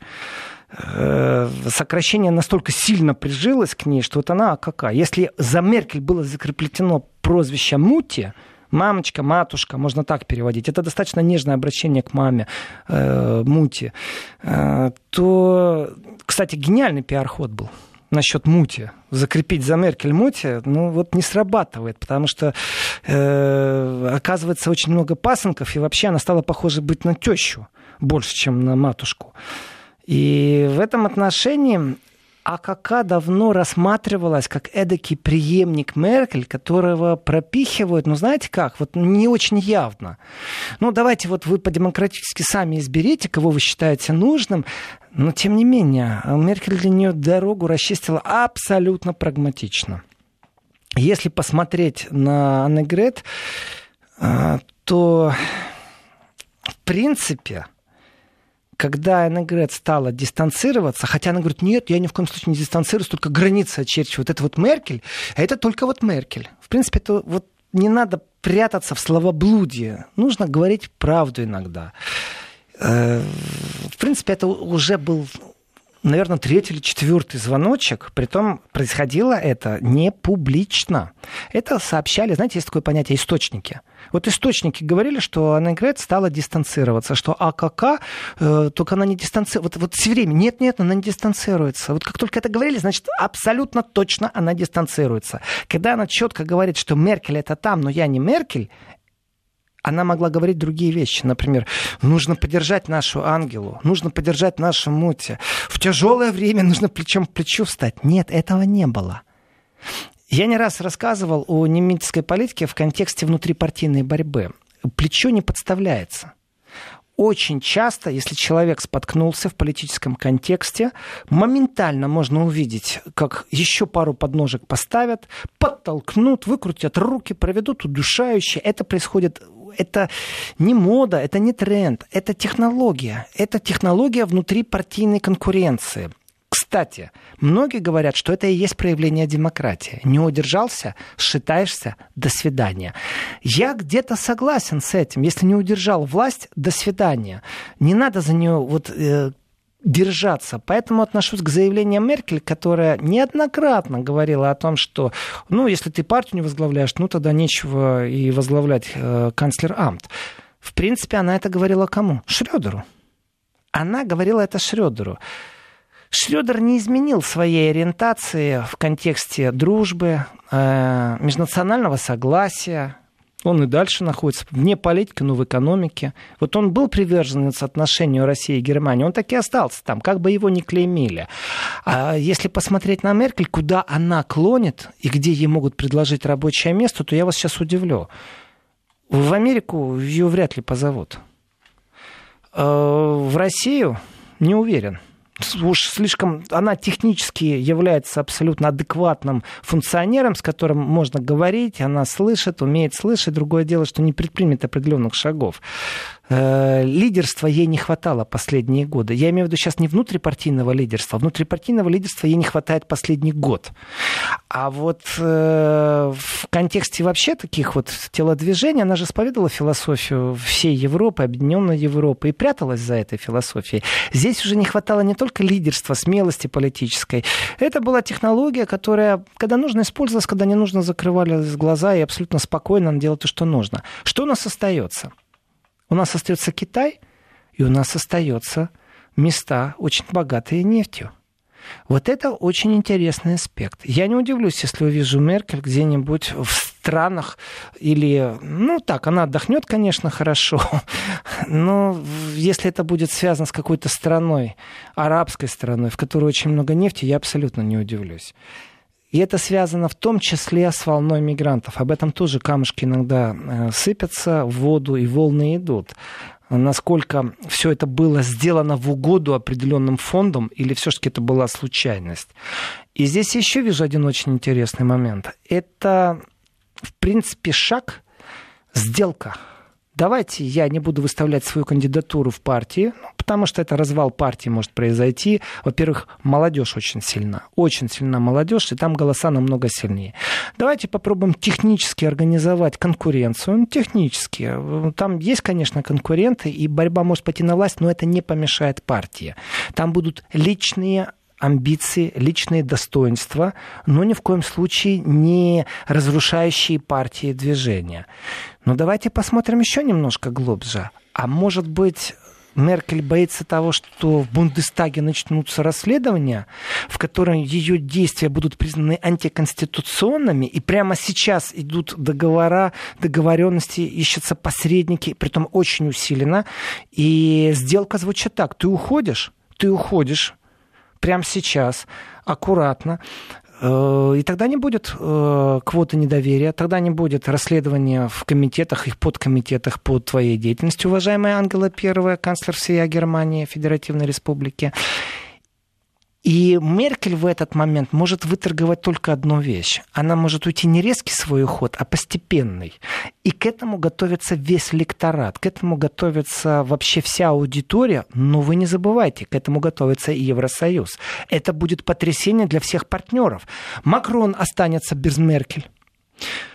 э, сокращение настолько сильно прижилось к ней, что вот она АКК. Если за Меркель было закреплено прозвище Мути, мамочка, матушка, можно так переводить. Это достаточно нежное обращение к маме э, Мути. Э, то, кстати, гениальный пиар-ход был насчет Мути, закрепить за Меркель Мути, ну вот не срабатывает, потому что э, оказывается очень много пасынков, и вообще она стала похожа быть на тещу больше, чем на матушку. И в этом отношении АКК давно рассматривалась как эдакий преемник Меркель, которого пропихивают, ну знаете как, вот не очень явно. Ну давайте вот вы по-демократически сами изберите, кого вы считаете нужным, но тем не менее Меркель для нее дорогу расчистила абсолютно прагматично. Если посмотреть на Аннегрет, а, то в принципе когда Эннегрет стала дистанцироваться, хотя она говорит, нет, я ни в коем случае не дистанцируюсь, только границы очерчивают. Это вот Меркель, а это только вот Меркель. В принципе, это вот не надо прятаться в словоблудие. Нужно говорить правду иногда. Э, в принципе, это уже был наверное, третий или четвертый звоночек, притом происходило это не публично. Это сообщали, знаете, есть такое понятие источники. Вот источники говорили, что Аннегрет стала дистанцироваться, что АКК, э, только она не дистанцируется. Вот, вот все время, нет-нет, она не дистанцируется. Вот как только это говорили, значит, абсолютно точно она дистанцируется. Когда она четко говорит, что Меркель это там, но я не Меркель, она могла говорить другие вещи. Например, нужно поддержать нашу ангелу, нужно поддержать нашу мути. В тяжелое время нужно плечом к плечу встать. Нет, этого не было. Я не раз рассказывал о немецкой политике в контексте внутрипартийной борьбы. Плечо не подставляется. очень часто, если человек споткнулся в политическом контексте, моментально можно увидеть, как еще пару подножек поставят, подтолкнут, выкрутят руки, проведут удушающе. Это происходит это не мода, это не тренд, это технология. Это технология внутри партийной конкуренции. Кстати, многие говорят, что это и есть проявление демократии. Не удержался, считаешься, до свидания. Я где-то согласен с этим. Если не удержал власть, до свидания. Не надо за нее вот э, держаться. Поэтому отношусь к заявлениям Меркель, которая неоднократно говорила о том, что, ну, если ты партию не возглавляешь, ну, тогда нечего и возглавлять э, канцлер Амт. В принципе, она это говорила кому? Шрёдеру. Она говорила это Шрёдеру. Шрёдер не изменил своей ориентации в контексте дружбы, э, межнационального согласия. Он и дальше находится вне политики, но в экономике. Вот он был привержен соотношению России и Германии, он так и остался там, как бы его ни клеймили. А если посмотреть на Меркель, куда она клонит и где ей могут предложить рабочее место, то я вас сейчас удивлю. В Америку ее вряд ли позовут. Э, в Россию не уверен уж слишком, она технически является абсолютно адекватным функционером, с которым можно говорить, она слышит, умеет слышать. Другое дело, что не предпримет определенных шагов. Э, лидерства ей не хватало последние годы. Я имею в виду сейчас не внутрипартийного лидерства. Внутрипартийного лидерства ей не хватает последний год. А вот э, в контексте вообще таких вот телодвижений, она же исповедовала философию всей Европы, объединенной Европы, и пряталась за этой философией. Здесь уже не хватало не только лидерства, смелости политической. Это была технология, которая, когда нужно, использовалась, когда не нужно, закрывали глаза и абсолютно спокойно делать то, что нужно. Что у нас остается? У нас остается Китай, и у нас остается места, очень богатые нефтью. Вот это очень интересный аспект. Я не удивлюсь, если увижу Меркель где-нибудь в странах или, ну так, она отдохнет, конечно, хорошо, но если это будет связано с какой-то страной, арабской страной, в которой очень много нефти, я абсолютно не удивлюсь. И это связано в том числе с волной мигрантов. Об этом тоже камушки иногда э, сыпятся в воду, и волны идут. Насколько все это было сделано в угоду определенным фондам, или все-таки это была случайность. И здесь еще вижу один очень интересный момент. Это, в принципе, шаг, сделка – давайте я не буду выставлять свою кандидатуру в партии, потому что это развал партии может произойти. Во-первых, молодежь очень сильна, очень сильна молодежь, и там голоса намного сильнее. Давайте попробуем технически организовать конкуренцию. Ну, технически. Там есть, конечно, конкуренты, и борьба может пойти на власть, но это не помешает партии. Там будут личные амбиции, личные достоинства, но ни в коем случае не разрушающие партии движения. Но давайте посмотрим еще немножко глубже. А может быть, Меркель боится того, что в Бундестаге начнутся расследования, в котором ее действия будут признаны антиконституционными, и прямо сейчас идут договора, договоренности, ищутся посредники, притом очень усиленно, и сделка звучит так, ты уходишь, ты уходишь, прямо сейчас, аккуратно. Э, и тогда не будет э, квоты недоверия, тогда не будет расследования в комитетах и подкомитетах по твоей деятельности, уважаемая Ангела Первая, канцлер всей Германии, Федеративной Республики. И Меркель в этот момент может выторговать только одну вещь. Она может уйти не резкий свой уход, а постепенный. И к этому готовится весь лекторат, к этому готовится вообще вся аудитория. Но вы не забывайте, к этому готовится и Евросоюз. Это будет потрясение для всех партнеров. Макрон останется без Меркель.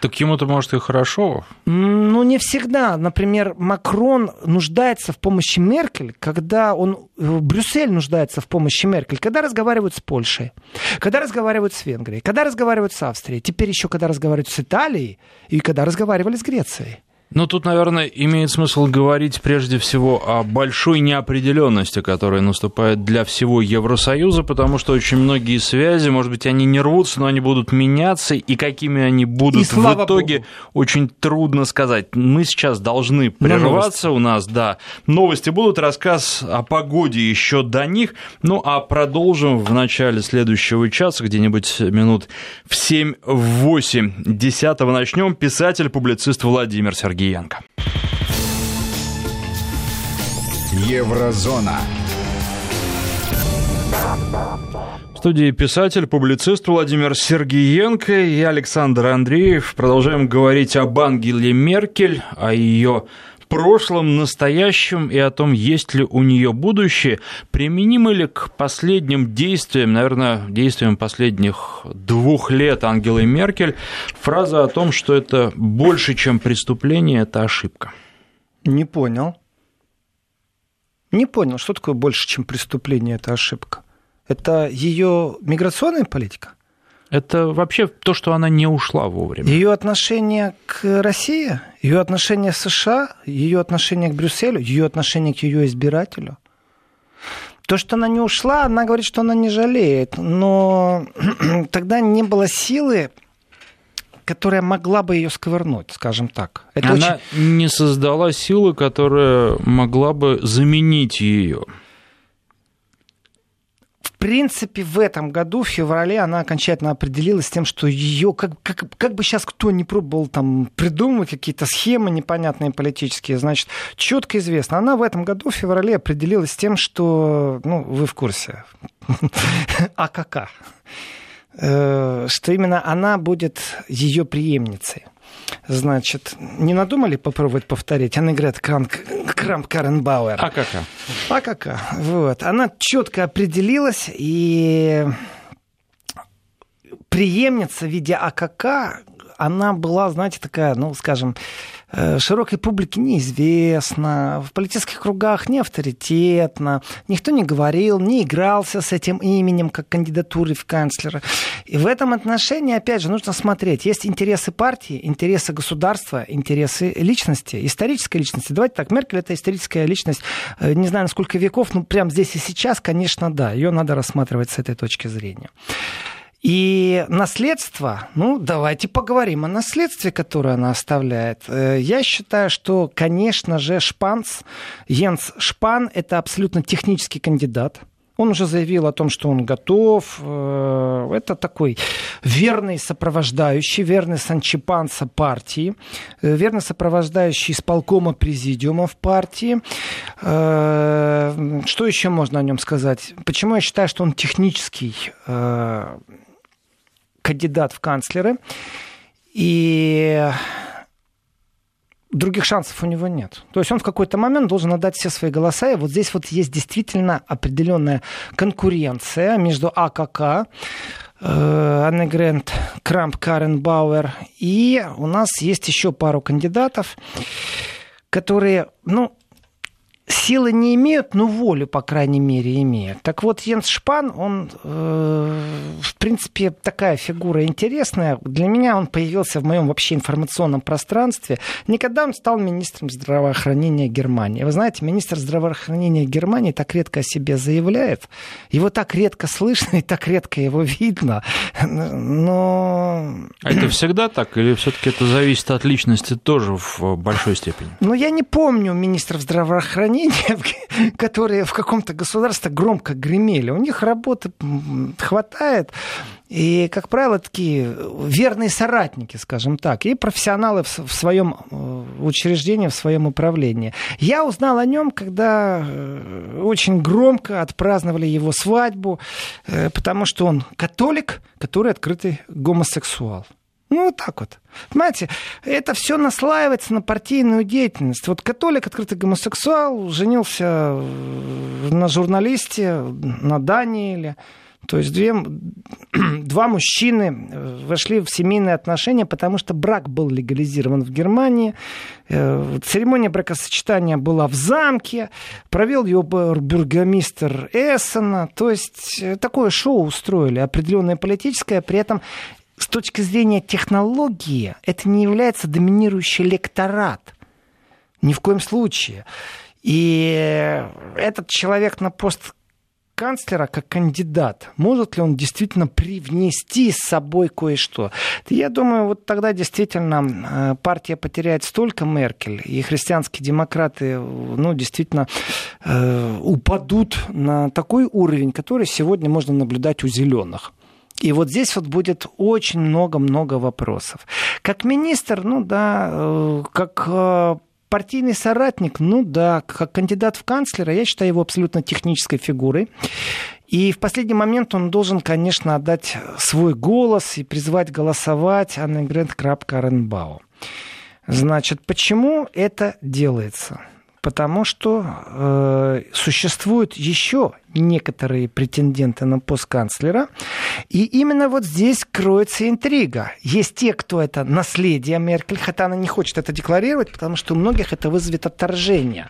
Так ему-то, может, и хорошо. Ну, не всегда. Например, Макрон нуждается в помощи Меркель, когда он... Э, Брюссель нуждается в помощи Меркель, когда разговаривают с Польшей, когда разговаривают с Венгрией, когда разговаривают с Австрией, теперь еще когда разговаривают с Италией и когда разговаривали с Грецией. Ну, тут, наверное, имеет смысл говорить прежде всего о большой неопределенности, которая наступает для всего Евросоюза, потому что очень многие связи, может быть, они не рвутся, но они будут меняться, и какими они будут в итоге, Богу. очень трудно сказать. Мы сейчас должны прерваться, у нас, да, новости будут, рассказ о погоде еще до них, ну, а продолжим в начале следующего часа, где-нибудь минут в 7-8. 10 начнем. Писатель, публицист Владимир Сергеев Сергеенко. Еврозона. В студии писатель, публицист Владимир Сергеенко и Александр Андреев. Продолжаем говорить об Ангеле Меркель, о ее прошлом, настоящем и о том, есть ли у нее будущее, применимы ли к последним действиям, наверное, действиям последних двух лет Ангелы Меркель, фраза о том, что это больше, чем преступление, это ошибка. Не понял. Не понял, что такое больше, чем преступление, это ошибка. Это ее миграционная политика? Это вообще то, что она не ушла вовремя. Ее отношение к России, ее отношение к США, ее отношение к Брюсселю, ее отношение к ее избирателю. То, что она не ушла, она говорит, что она не жалеет, но тогда не было силы, которая могла бы ее сковырнуть, скажем так. Это она очень... не создала силы, которая могла бы заменить ее принципе, в этом году, в феврале, она окончательно определилась тем, что ее, как, как, как бы сейчас кто ни пробовал там придумывать какие-то схемы непонятные политические, значит, четко известно. Она в этом году, в феврале, определилась тем, что, ну, вы в курсе, АКК, э, что именно она будет ее преемницей. Значит, не надумали попробовать повторить? Она говорит, Крамп, Крамп Каренбауэр. А кака? А кака. Вот. Она четко определилась, и преемница в виде АКК, она была, знаете, такая, ну, скажем, широкой публике неизвестно, в политических кругах не авторитетно, никто не говорил, не игрался с этим именем как кандидатурой в канцлера. И в этом отношении, опять же, нужно смотреть. Есть интересы партии, интересы государства, интересы личности, исторической личности. Давайте так, Меркель это историческая личность, э, не знаю, на сколько веков, но прямо здесь и сейчас, конечно, да, ее надо рассматривать с этой точки зрения. И наследство, ну, давайте поговорим о наследстве, которое она оставляет. Э, я считаю, что, конечно же, Шпанц, Йенс Шпан, это абсолютно технический кандидат. Он уже заявил о том, что он готов. Э, это такой верный сопровождающий, верный санчипанца партии, э, верный сопровождающий исполкома президиума в партии. Что еще можно о нем сказать? Почему я считаю, что он технический кандидат в канцлеры, и других шансов у него нет. То есть он в какой-то момент должен отдать все свои голоса, и вот здесь вот есть действительно определенная конкуренция между АКК, э, Анне Грент, Крамп, Карен Бауэр, и у нас есть еще пару кандидатов, которые, ну, силы не имеют, но волю, по крайней мере, имеют. Так вот, Йенс Шпан, он, э, в принципе, такая фигура интересная. Для меня он появился в моем вообще информационном пространстве. Никогда он стал министром здравоохранения Германии. Вы знаете, министр здравоохранения Германии так редко о себе заявляет. Его так редко слышно и так редко его видно. Но... А это всегда так? Или все-таки это зависит от личности тоже в большой степени? Ну, я не помню министров здравоохранения здравоохранения, которые в каком-то государстве громко гремели. У них работы хватает. И, как правило, такие верные соратники, скажем так, и профессионалы в своем э, учреждении, в своем управлении. Я узнал о нем, когда э, очень громко отпраздновали его свадьбу, э, потому что он католик, который открытый гомосексуал. Ну, вот так вот. Понимаете, это все наслаивается на партийную деятельность. Вот католик, открытый гомосексуал, женился на журналисте, на Данииле. То есть две, два мужчины вошли в семейные отношения, потому что брак был легализирован в Германии. Э, церемония бракосочетания была в замке. Провел его бургомистр Эссена. То есть э, такое шоу устроили, определенное политическое. При этом с точки зрения технологии это не является доминирующий лекторат. Ни в коем случае. И этот человек на пост канцлера как кандидат, может ли он действительно привнести с собой кое-что? Я думаю, вот тогда действительно э, партия потеряет столько Меркель, и христианские демократы, ну, действительно э, упадут на такой уровень, который сегодня можно наблюдать у зеленых. И вот здесь вот будет очень много-много вопросов. Как министр, ну да, э, как э, партийный соратник, ну да, как кандидат в канцлера, я считаю его абсолютно технической фигурой. И в последний момент он должен, конечно, отдать свой голос и призвать голосовать Аннегрет Краб-Каренбау. Значит, почему это делается? Потому что э, существуют еще некоторые претенденты на пост канцлера. И именно вот здесь кроется интрига. Есть те, кто это наследие Меркель, хотя она не хочет это декларировать, потому что у многих это вызовет отторжение.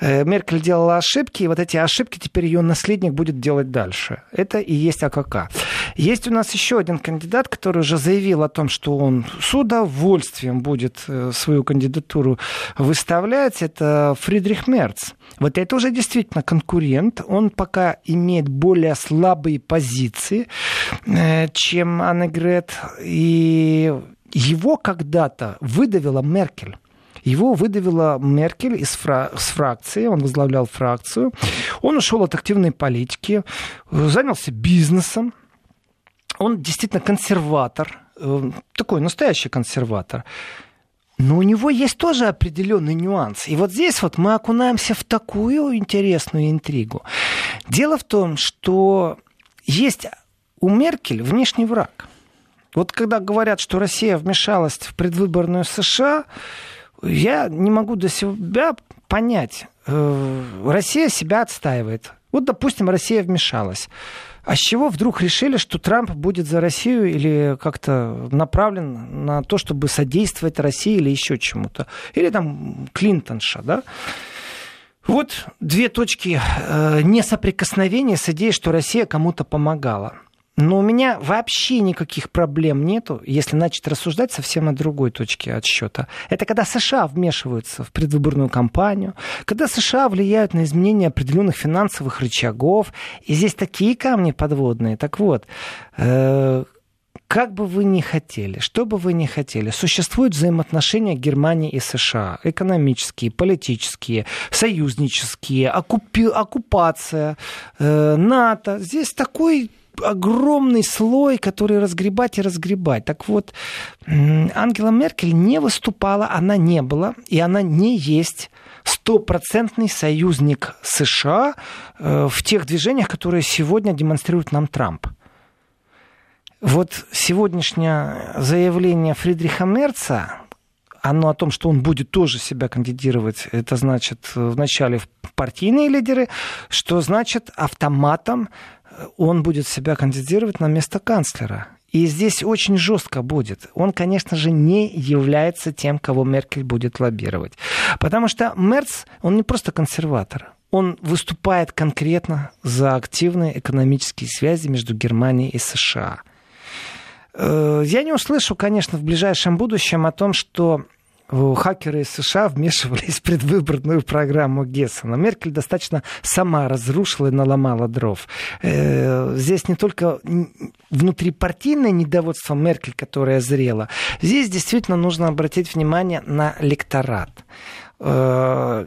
Э, Меркель делала ошибки, и вот эти ошибки теперь ее наследник будет делать дальше. Это и есть АКК. Есть у нас еще один кандидат, который уже заявил о том, что он с удовольствием будет э, свою кандидатуру выставлять. Это Фридрих Мерц. Вот это уже действительно конкурент. Он пока имеет более слабые позиции, э, чем Аннегрет. И его когда-то выдавила Меркель. Его выдавила Меркель из фра- с фракции, он возглавлял фракцию. Он ушел от активной политики, занялся бизнесом. Он действительно консерватор, э, такой настоящий консерватор. Но у него есть тоже определенный нюанс. И вот здесь вот мы окунаемся в такую интересную интригу. Дело в том, что есть у Меркель внешний враг. Вот когда говорят, что Россия вмешалась в предвыборную США, я не могу до себя понять. Э, Россия себя отстаивает. Вот, допустим, Россия вмешалась. А с чего вдруг решили, что Трамп будет за Россию или как-то направлен на то, чтобы содействовать России или еще чему-то? Или там Клинтонша, да? Вот две точки э, несоприкосновения с идеей, что Россия кому-то помогала. Но у меня вообще никаких проблем нету, если начать рассуждать совсем о другой точке отсчета. Это когда США вмешиваются в предвыборную кампанию, когда США влияют на изменение определенных финансовых рычагов. И здесь такие камни подводные. Так вот, э, как бы вы ни хотели, что бы вы ни хотели, существуют взаимоотношения Германии и США. Экономические, политические, союзнические, оккупи, оккупация, э, НАТО. Здесь такой огромный слой, который разгребать и разгребать. Так вот, Ангела Меркель не выступала, она не была, и она не есть стопроцентный союзник США э, в тех движениях, которые сегодня демонстрирует нам Трамп. Вот сегодняшнее заявление Фридриха Мерца, оно о том, что он будет тоже себя кандидировать, это значит вначале в партийные лидеры, что значит автоматом он будет себя кандидировать на место канцлера. И здесь очень жестко будет. Он, конечно же, не является тем, кого Меркель будет лоббировать. Потому что Мерц, он не просто консерватор. Он выступает конкретно за активные экономические связи между Германией и США. Э, я не услышу, конечно, в ближайшем будущем о том, что хакеры из США вмешивались в предвыборную программу Гессена. Меркель достаточно сама разрушила и наломала дров. Э, здесь не только внутрипартийное недовольство Меркель, которое зрело. Здесь действительно нужно обратить внимание на лекторат э,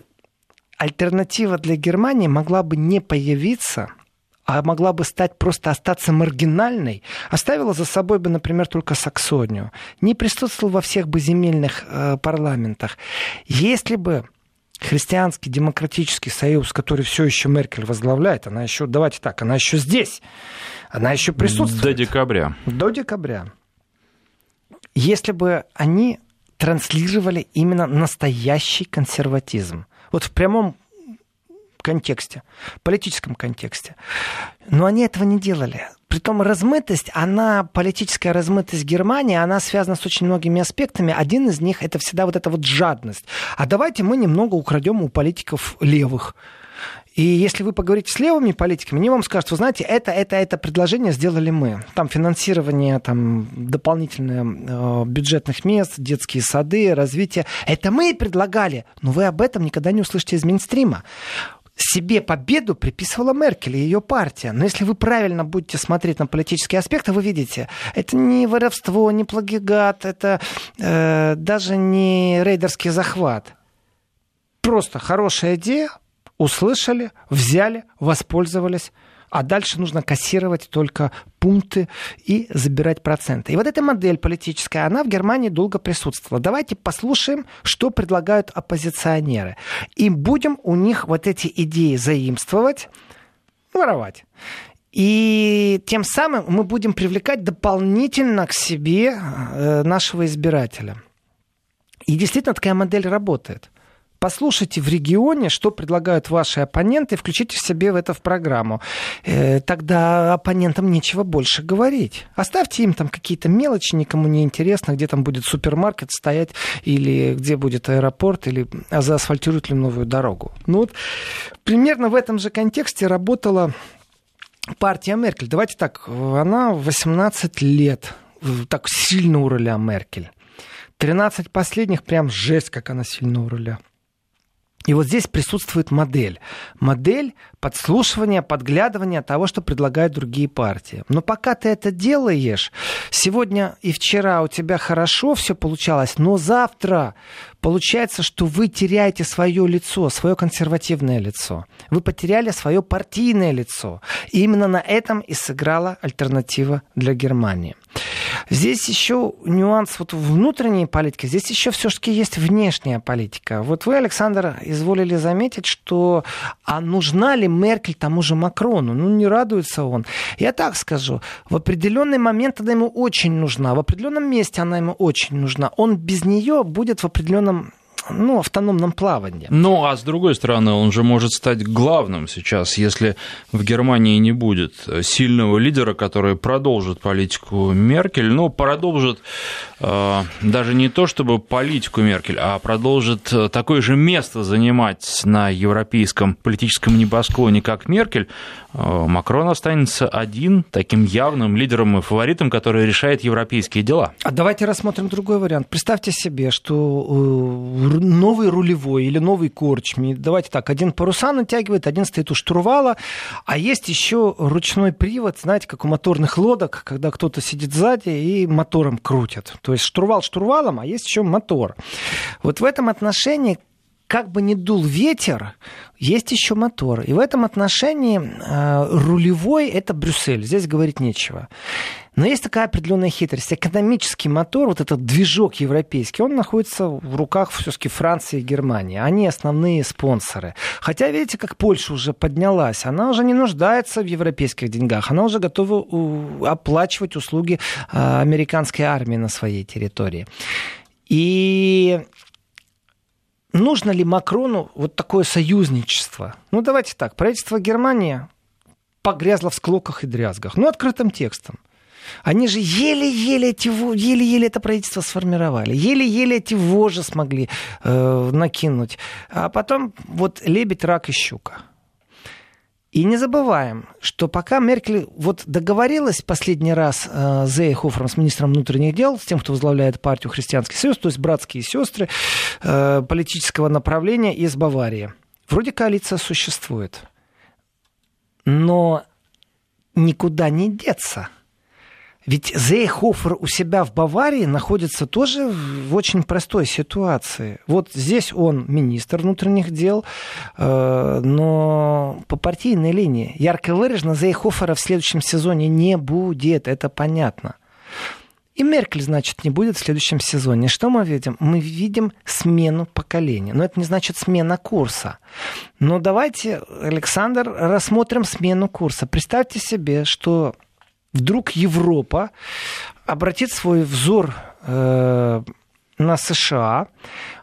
альтернатива для Германии могла бы не появиться а могла бы стать просто остаться маргинальной, оставила за собой бы, например, только Саксонию, не присутствовала во всех бы земельных э, парламентах. Если бы христианский демократический союз, который все еще Меркель возглавляет, она еще, давайте так, она еще здесь, она еще присутствует. До декабря. До декабря. Если бы они транслировали именно настоящий консерватизм, вот в прямом контексте, политическом контексте. Но они этого не делали. Притом размытость, она, политическая размытость Германии, она связана с очень многими аспектами. Один из них это всегда вот эта вот жадность. А давайте мы немного украдем у политиков левых. И если вы поговорите с левыми политиками, они вам скажут, вы знаете, это, это, это предложение сделали мы. Там финансирование, там дополнительное э, бюджетных мест, детские сады, развитие. Это мы предлагали. Но вы об этом никогда не услышите из мейнстрима себе победу приписывала Меркель и ее партия. Но если вы правильно будете смотреть на политические аспекты, вы видите, это не воровство, не плагиат, это э, даже не рейдерский захват. Просто хорошая идея, услышали, взяли, воспользовались, а дальше нужно кассировать только пункты и забирать проценты. И вот эта модель политическая, она в Германии долго присутствовала. Давайте послушаем, что предлагают оппозиционеры. И будем у них вот эти идеи заимствовать, воровать. И тем самым мы будем привлекать дополнительно к себе э, нашего избирателя. И действительно такая модель работает. Послушайте в регионе, что предлагают ваши оппоненты, включите себе в это в программу. Э, тогда оппонентам нечего больше говорить. Оставьте им там какие-то мелочи, никому не интересно, где там будет супермаркет стоять, или где будет аэропорт, или заасфальтируют ли новую дорогу. Ну вот примерно в этом же контексте работала партия Меркель. Давайте так, она 18 лет так сильно у руля Меркель. 13 последних прям жесть, как она сильно у руля. И вот здесь присутствует модель. Модель подслушивания, подглядывания того, что предлагают другие партии. Но пока ты это делаешь, сегодня и вчера у тебя хорошо все получалось, но завтра получается, что вы теряете свое лицо, свое консервативное лицо. Вы потеряли свое партийное лицо. И именно на этом и сыграла альтернатива для Германии. Здесь еще нюанс вот внутренней политики, здесь еще все-таки есть внешняя политика. Вот вы, Александр, изволили заметить, что а нужна ли Меркель тому же Макрону? Ну, не радуется он. Я так скажу, в определенный момент она ему очень нужна, в определенном месте она ему очень нужна. Он без нее будет в определенном ну, автономном плавании. Ну, а с другой стороны, он же может стать главным сейчас, если в Германии не будет сильного лидера, который продолжит политику Меркель, ну, продолжит э, даже не то, чтобы политику Меркель, а продолжит такое же место занимать на европейском политическом небосклоне, как Меркель, э, Макрон останется один таким явным лидером и фаворитом, который решает европейские дела. А давайте рассмотрим другой вариант. Представьте себе, что э, новый рулевой или новый корчми. Давайте так, один паруса натягивает, один стоит у штурвала, а есть еще ручной привод, знаете, как у моторных лодок, когда кто-то сидит сзади и мотором крутит. То есть штурвал штурвалом, а есть еще мотор. Вот в этом отношении как бы ни дул ветер, есть еще мотор. И в этом отношении э, рулевой это Брюссель. Здесь говорить нечего. Но есть такая определенная хитрость. Экономический мотор, вот этот движок европейский, он находится в руках все-таки Франции и Германии. Они основные спонсоры. Хотя, видите, как Польша уже поднялась. Она уже не нуждается в европейских деньгах. Она уже готова оплачивать услуги э, американской армии на своей территории. И нужно ли Макрону вот такое союзничество? Ну, давайте так. Правительство Германии погрязло в склоках и дрязгах. Ну, открытым текстом. Они же еле-еле эти, еле-еле это правительство сформировали, еле-еле эти вожи смогли э, накинуть. А потом вот лебедь, рак и щука. И не забываем, что пока Меркель вот договорилась последний раз э, с Зейхофером, с министром внутренних дел, с тем, кто возглавляет партию Христианский Союз, то есть братские сестры э, политического направления из Баварии. Вроде коалиция существует. Но никуда не деться – ведь Зейхофер у себя в Баварии находится тоже в очень простой ситуации. Вот здесь он министр внутренних дел, э, но по партийной линии. Ярко выражено, Зейхофера в следующем сезоне не будет, это понятно. И Меркель, значит, не будет в следующем сезоне. Что мы видим? Мы видим смену поколения. Но это не значит смена курса. Но давайте, Александр, рассмотрим смену курса. Представьте себе, что вдруг Европа обратит свой взор э, на США,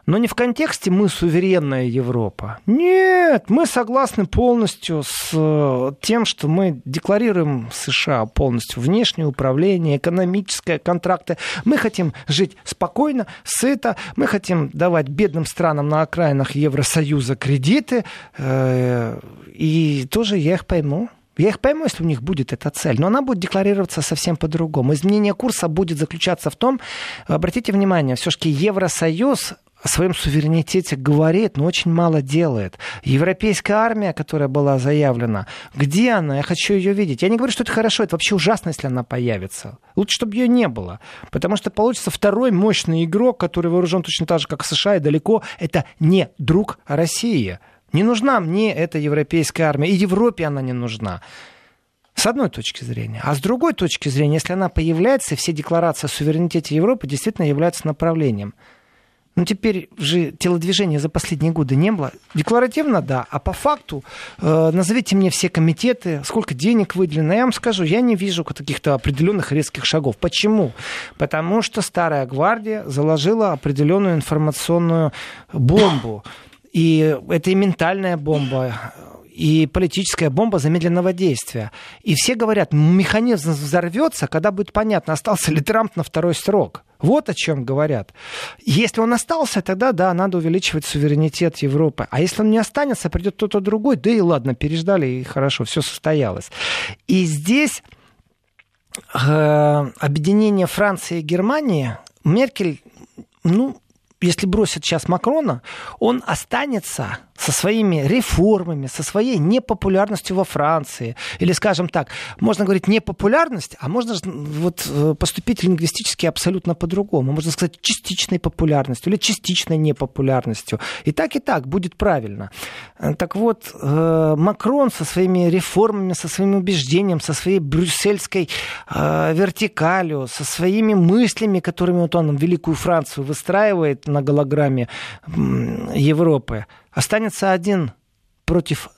но не в контексте мы суверенная Европа. Нет, мы согласны полностью с э, тем, что мы декларируем США полностью внешнее управление, экономическое, контракты. Мы хотим жить спокойно, сыто, мы хотим давать бедным странам на окраинах Евросоюза кредиты, э, и тоже я их пойму. Я их пойму, если у них будет эта цель, но она будет декларироваться совсем по-другому. Изменение курса будет заключаться в том, обратите внимание, все-таки Евросоюз о своем суверенитете говорит, но очень мало делает. Европейская армия, которая была заявлена, где она? Я хочу ее видеть. Я не говорю, что это хорошо, это вообще ужасно, если она появится. Лучше, чтобы ее не было. Потому что получится второй мощный игрок, который вооружен точно так же, как США, и далеко. Это не друг России. Не нужна мне эта европейская армия. И Европе она не нужна. С одной точки зрения. А с другой точки зрения, если она появляется, все декларации о суверенитете Европы действительно являются направлением. Ну, теперь же телодвижения за последние годы не было. Декларативно, да. А по факту, э, назовите мне все комитеты, сколько денег выделено. Я вам скажу, я не вижу каких-то определенных резких шагов. Почему? Потому что старая гвардия заложила определенную информационную бомбу. И это и ментальная бомба, и политическая бомба замедленного действия. И все говорят, механизм взорвется, когда будет понятно, остался ли Трамп на второй срок. Вот о чем говорят. Если он остался, тогда да, надо увеличивать суверенитет Европы. А если он не останется, придет кто-то другой, да и ладно, переждали, и хорошо, все состоялось. И здесь э, объединение Франции и Германии Меркель, ну, если бросит сейчас Макрона, он останется со своими реформами, со своей непопулярностью во Франции. Или, скажем так, можно говорить непопулярность, а можно вот э, поступить лингвистически абсолютно по-другому. Можно сказать частичной популярностью или частичной непопулярностью. И так, и так будет правильно. Э, так вот, э, Макрон со своими реформами, со своим убеждением, со своей брюссельской вертикалью, со своими мыслями, которыми вот он Великую Францию выстраивает на голограмме Европы, Останется один против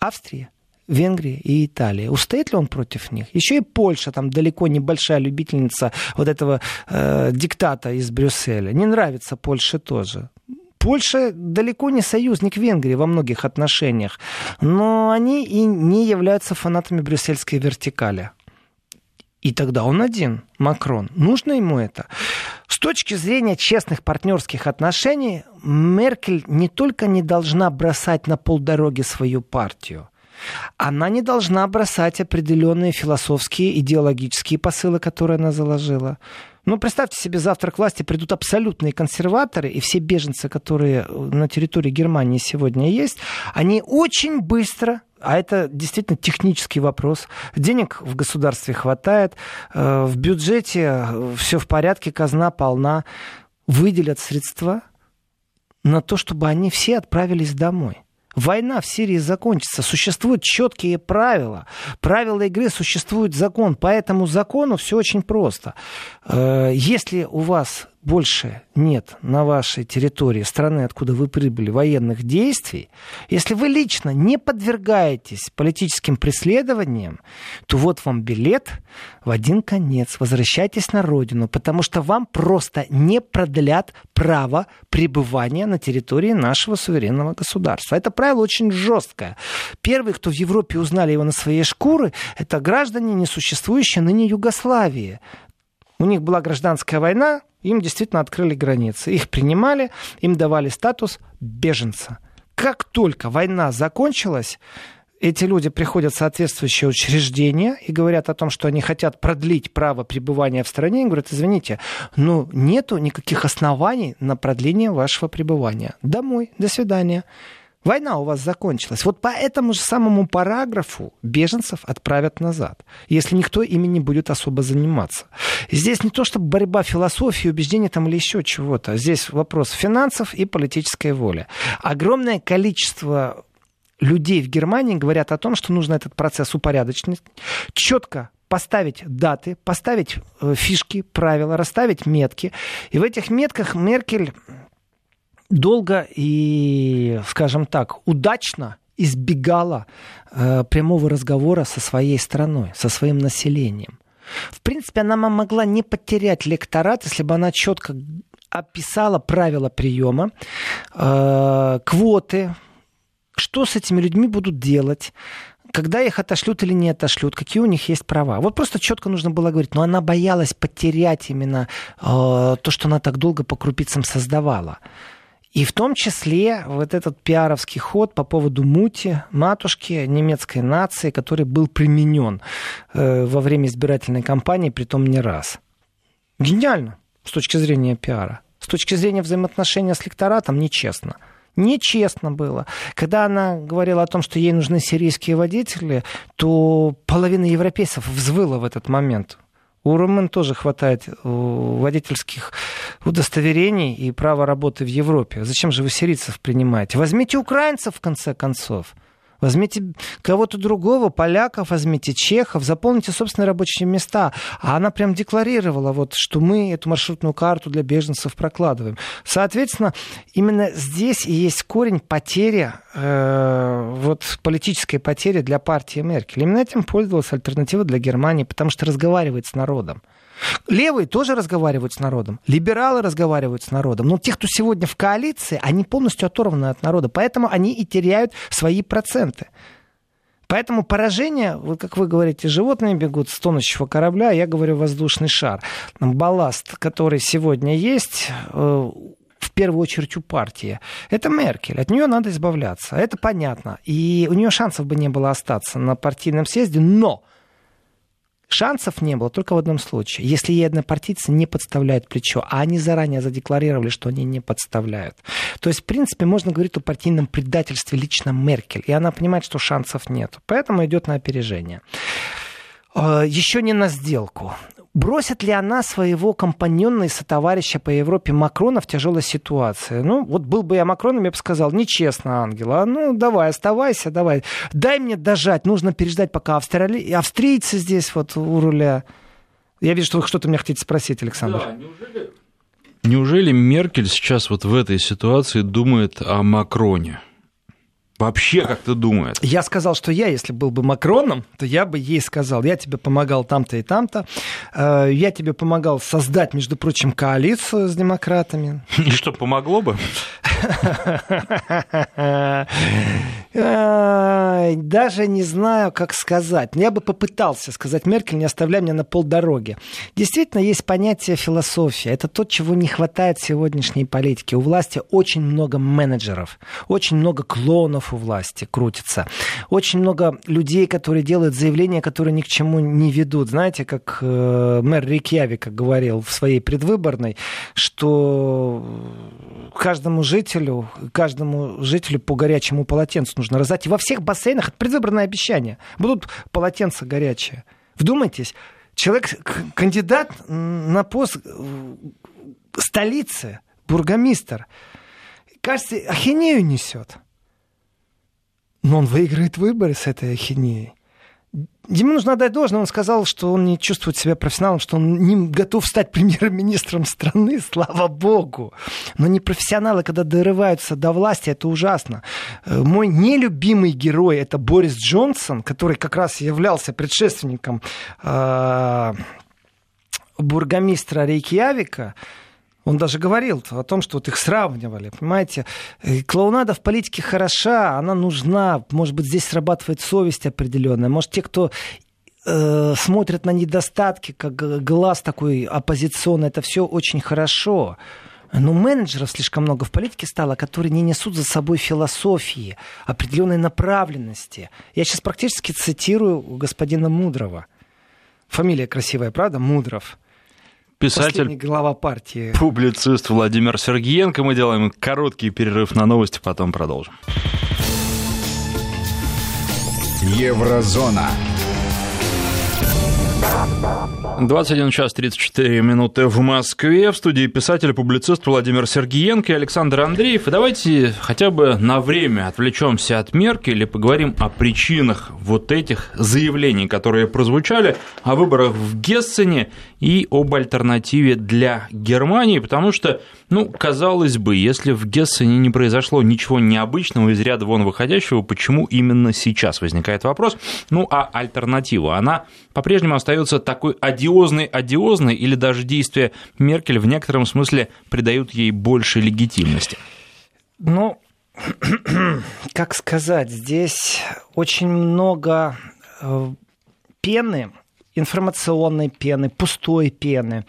Австрии, Венгрии и Италии. Устоит ли он против них? Еще и Польша, там далеко не большая любительница вот этого э, диктата из Брюсселя. Не нравится Польше тоже. Польша далеко не союзник Венгрии во многих отношениях, но они и не являются фанатами брюссельской вертикали. И тогда он один, Макрон. Нужно ему это? С точки зрения честных партнерских отношений, Меркель не только не должна бросать на полдороги свою партию, она не должна бросать определенные философские, идеологические посылы, которые она заложила. Ну, представьте себе, завтра к власти придут абсолютные консерваторы, и все беженцы, которые на территории Германии сегодня есть, они очень быстро а это действительно технический вопрос. Денег в государстве хватает, э, в бюджете все в порядке, казна полна. Выделят средства на то, чтобы они все отправились домой. Война в Сирии закончится. Существуют четкие правила. Правила игры существует закон. По этому закону все очень просто. Э, если у вас больше нет на вашей территории страны, откуда вы прибыли, военных действий, если вы лично не подвергаетесь политическим преследованиям, то вот вам билет в один конец. Возвращайтесь на родину, потому что вам просто не продлят право пребывания на территории нашего суверенного государства. Это правило очень жесткое. Первые, кто в Европе узнали его на своей шкуры, это граждане, несуществующие ныне Югославии. У них была гражданская война, им действительно открыли границы. Их принимали, им давали статус беженца. Как только война закончилась, эти люди приходят в соответствующее учреждение и говорят о том, что они хотят продлить право пребывания в стране, и говорят, извините, но нету никаких оснований на продление вашего пребывания. Домой, до свидания. Война у вас закончилась. Вот по этому же самому параграфу беженцев отправят назад, если никто ими не будет особо заниматься. Здесь не то, чтобы борьба философии, убеждений там или еще чего-то. Здесь вопрос финансов и политической воли. Огромное количество людей в Германии говорят о том, что нужно этот процесс упорядочить, четко поставить даты, поставить э, фишки, правила, расставить метки. И в этих метках Меркель долго и, скажем так, удачно избегала э, прямого разговора со своей страной, со своим населением. В принципе, она могла не потерять лекторат, если бы она четко описала правила приема, э, квоты, что с этими людьми будут делать, когда их отошлют или не отошлют, какие у них есть права. Вот просто четко нужно было говорить, но она боялась потерять именно э, то, что она так долго по крупицам создавала. И в том числе вот этот пиаровский ход по поводу мути, матушки немецкой нации, который был применен э, во время избирательной кампании, при том не раз. Гениально с точки зрения пиара. С точки зрения взаимоотношения с лекторатом нечестно. Нечестно было. Когда она говорила о том, что ей нужны сирийские водители, то половина европейцев взвыла в этот момент. У румын тоже хватает э, водительских удостоверений и права работы в Европе. Зачем же вы сирийцев принимаете? Возьмите украинцев, в конце концов. Возьмите кого-то другого, поляков, возьмите чехов, заполните собственные рабочие места. А она прям декларировала, вот, что мы эту маршрутную карту для беженцев прокладываем. Соответственно, именно здесь и есть корень потери, э, вот, политической потери для партии Меркель. Именно этим пользовалась альтернатива для Германии, потому что разговаривает с народом. Левые тоже разговаривают с народом, либералы разговаривают с народом, но те, кто сегодня в коалиции, они полностью оторваны от народа, поэтому они и теряют свои проценты. Поэтому поражение, вот как вы говорите, животные бегут с тонущего корабля, я говорю воздушный шар. Балласт, который сегодня есть, э, в первую очередь у партии. Это Меркель. От нее надо избавляться. Это понятно. И у нее шансов бы не было остаться на партийном съезде, но Шансов не было только в одном случае. Если ей однопартийцы не подставляют плечо, а они заранее задекларировали, что они не подставляют. То есть, в принципе, можно говорить о партийном предательстве лично Меркель. И она понимает, что шансов нет. Поэтому идет на опережение. Э, Еще не на сделку. Бросит ли она своего компаньона и сотоварища по Европе Макрона в тяжелой ситуации? Ну, вот был бы я Макроном, я бы сказал, нечестно, Ангела. Ну, давай, оставайся, давай. Дай мне дожать. Нужно переждать, пока австрали... австрийцы здесь вот у руля. Я вижу, что вы что-то меня хотите спросить, Александр. Да, неужели... Неужели Меркель сейчас вот в этой ситуации думает о Макроне? Вообще как-то думает. Я сказал, что я, если был бы Макроном, то я бы ей сказал, я тебе помогал там-то и там-то, э, я тебе помогал создать, между прочим, коалицию с демократами. И что, помогло бы? Даже не знаю, как сказать. Я бы попытался сказать Меркель, не оставляй меня на полдороги. Действительно, есть понятие философия. Это то, чего не хватает сегодняшней политике. У власти очень много менеджеров, очень много клонов у власти крутится. Очень много людей, которые делают заявления, которые ни к чему не ведут. Знаете, как э, мэр Рикьявика говорил в своей предвыборной, что каждому жителю, каждому жителю по горячему полотенцу нужно раздать. И во всех бассейнах, это предвыборное обещание, будут полотенца горячие. Вдумайтесь, человек, кандидат на пост столицы, бургомистр, кажется, ахинею несет. Но он выиграет выборы с этой ахинеей. Ему нужно отдать должное. Он сказал, что он не чувствует себя профессионалом, что он не готов стать премьер-министром страны, слава богу. Но не профессионалы, когда дорываются до власти, это ужасно. Э, мой нелюбимый герой это Борис Джонсон, который как раз являлся предшественником э, бургомистра Рейкьявика. Он даже говорил о том, что вот их сравнивали, понимаете. И клоунада в политике хороша, она нужна. Может быть, здесь срабатывает совесть определенная. Может, те, кто э, смотрят на недостатки, как глаз такой оппозиционный, это все очень хорошо. Но менеджеров слишком много в политике стало, которые не несут за собой философии, определенной направленности. Я сейчас практически цитирую господина Мудрого. Фамилия красивая, правда? Мудров писатель, глава партии. Публицист Владимир Сергеенко. Мы делаем короткий перерыв на новости, потом продолжим. Еврозона. 21 час 34 минуты в Москве. В студии писатель публицист Владимир Сергиенко и Александр Андреев. И давайте хотя бы на время отвлечемся от Меркель и поговорим о причинах вот этих заявлений, которые прозвучали о выборах в Гессене и об альтернативе для Германии, потому что, ну, казалось бы, если в Гессене не произошло ничего необычного из ряда вон выходящего, почему именно сейчас возникает вопрос? Ну, а альтернатива, она по-прежнему остается такой одиозной-одиозной или даже действия Меркель в некотором смысле придают ей больше легитимности? Ну, как сказать, здесь очень много э, пены, информационной пены, пустой пены.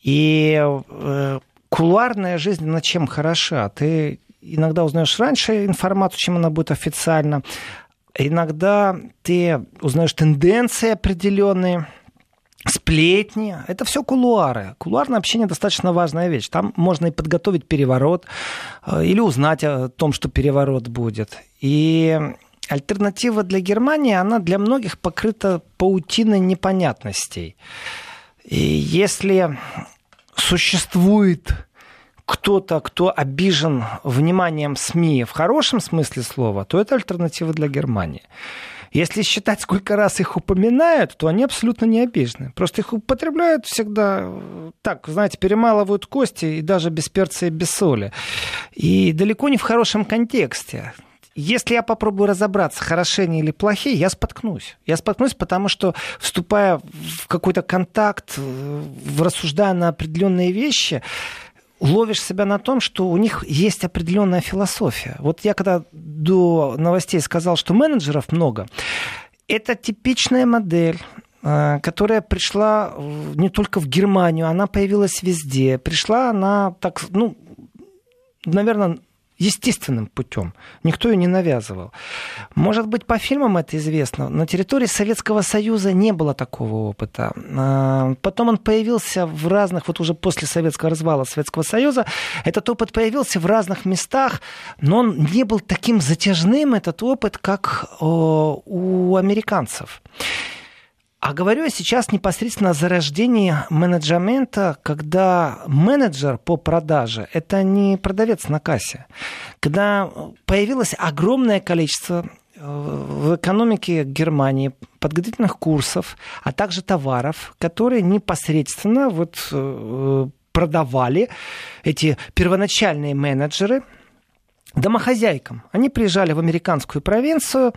И э, кулуарная жизнь на чем хороша? Ты иногда узнаешь раньше информацию, чем она будет официально. Иногда ты узнаешь тенденции определенные, сплетни. Это все кулуары. Кулуарное общение достаточно важная вещь. Там можно и подготовить переворот, э, или узнать о том, что переворот будет. И альтернатива для Германии, она для многих покрыта паутиной непонятностей. И если существует кто-то, кто обижен вниманием СМИ в хорошем смысле слова, то это альтернатива для Германии. Если считать, сколько раз их упоминают, то они абсолютно не обижены. Просто их употребляют всегда так, знаете, перемалывают кости и даже без перца и без соли. И далеко не в хорошем контексте. Если я попробую разобраться, хороши они или плохие, я споткнусь. Я споткнусь, потому что, вступая в какой-то контакт, э, рассуждая на определенные вещи, ловишь себя на том, что у них есть определенная философия. Вот я когда до новостей сказал, что менеджеров много, это типичная модель э, которая пришла не только в Германию, она появилась везде. Пришла она так, ну, наверное, естественным путем. Никто ее не навязывал. Может быть, по фильмам это известно. На территории Советского Союза не было такого опыта. А, потом он появился в разных, вот уже после советского развала Советского Союза, этот опыт появился в разных местах, но он не был таким затяжным, этот опыт, как у американцев. А говорю я сейчас непосредственно о зарождении менеджмента, когда менеджер по продаже – это не продавец на кассе. Когда появилось огромное количество э, в экономике Германии подготовительных курсов, а также товаров, которые непосредственно вот э, продавали эти первоначальные менеджеры – домохозяйкам. Они приезжали в американскую провинцию.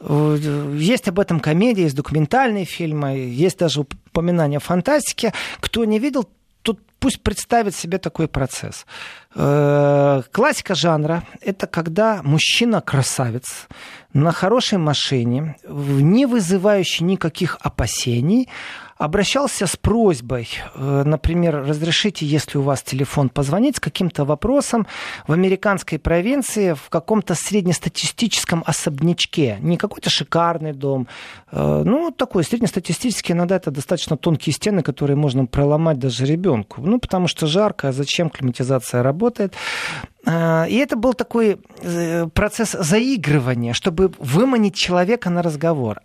Э, есть об этом комедии, есть документальные фильмы, есть даже упоминания фантастики. Кто не видел, тут пусть представит себе такой процесс. Э, классика жанра – это когда мужчина-красавец на хорошей машине, не вызывающий никаких опасений, обращался с просьбой, э, например, разрешите, если у вас телефон, позвонить с каким-то вопросом в американской провинции в каком-то среднестатистическом особнячке. Не какой-то шикарный дом, э, ну, такой среднестатистический, иногда это достаточно тонкие стены, которые можно проломать даже ребенку. Ну, потому что жарко, а зачем климатизация работает. Э, и это был такой процесс заигрывания, чтобы выманить человека на разговор.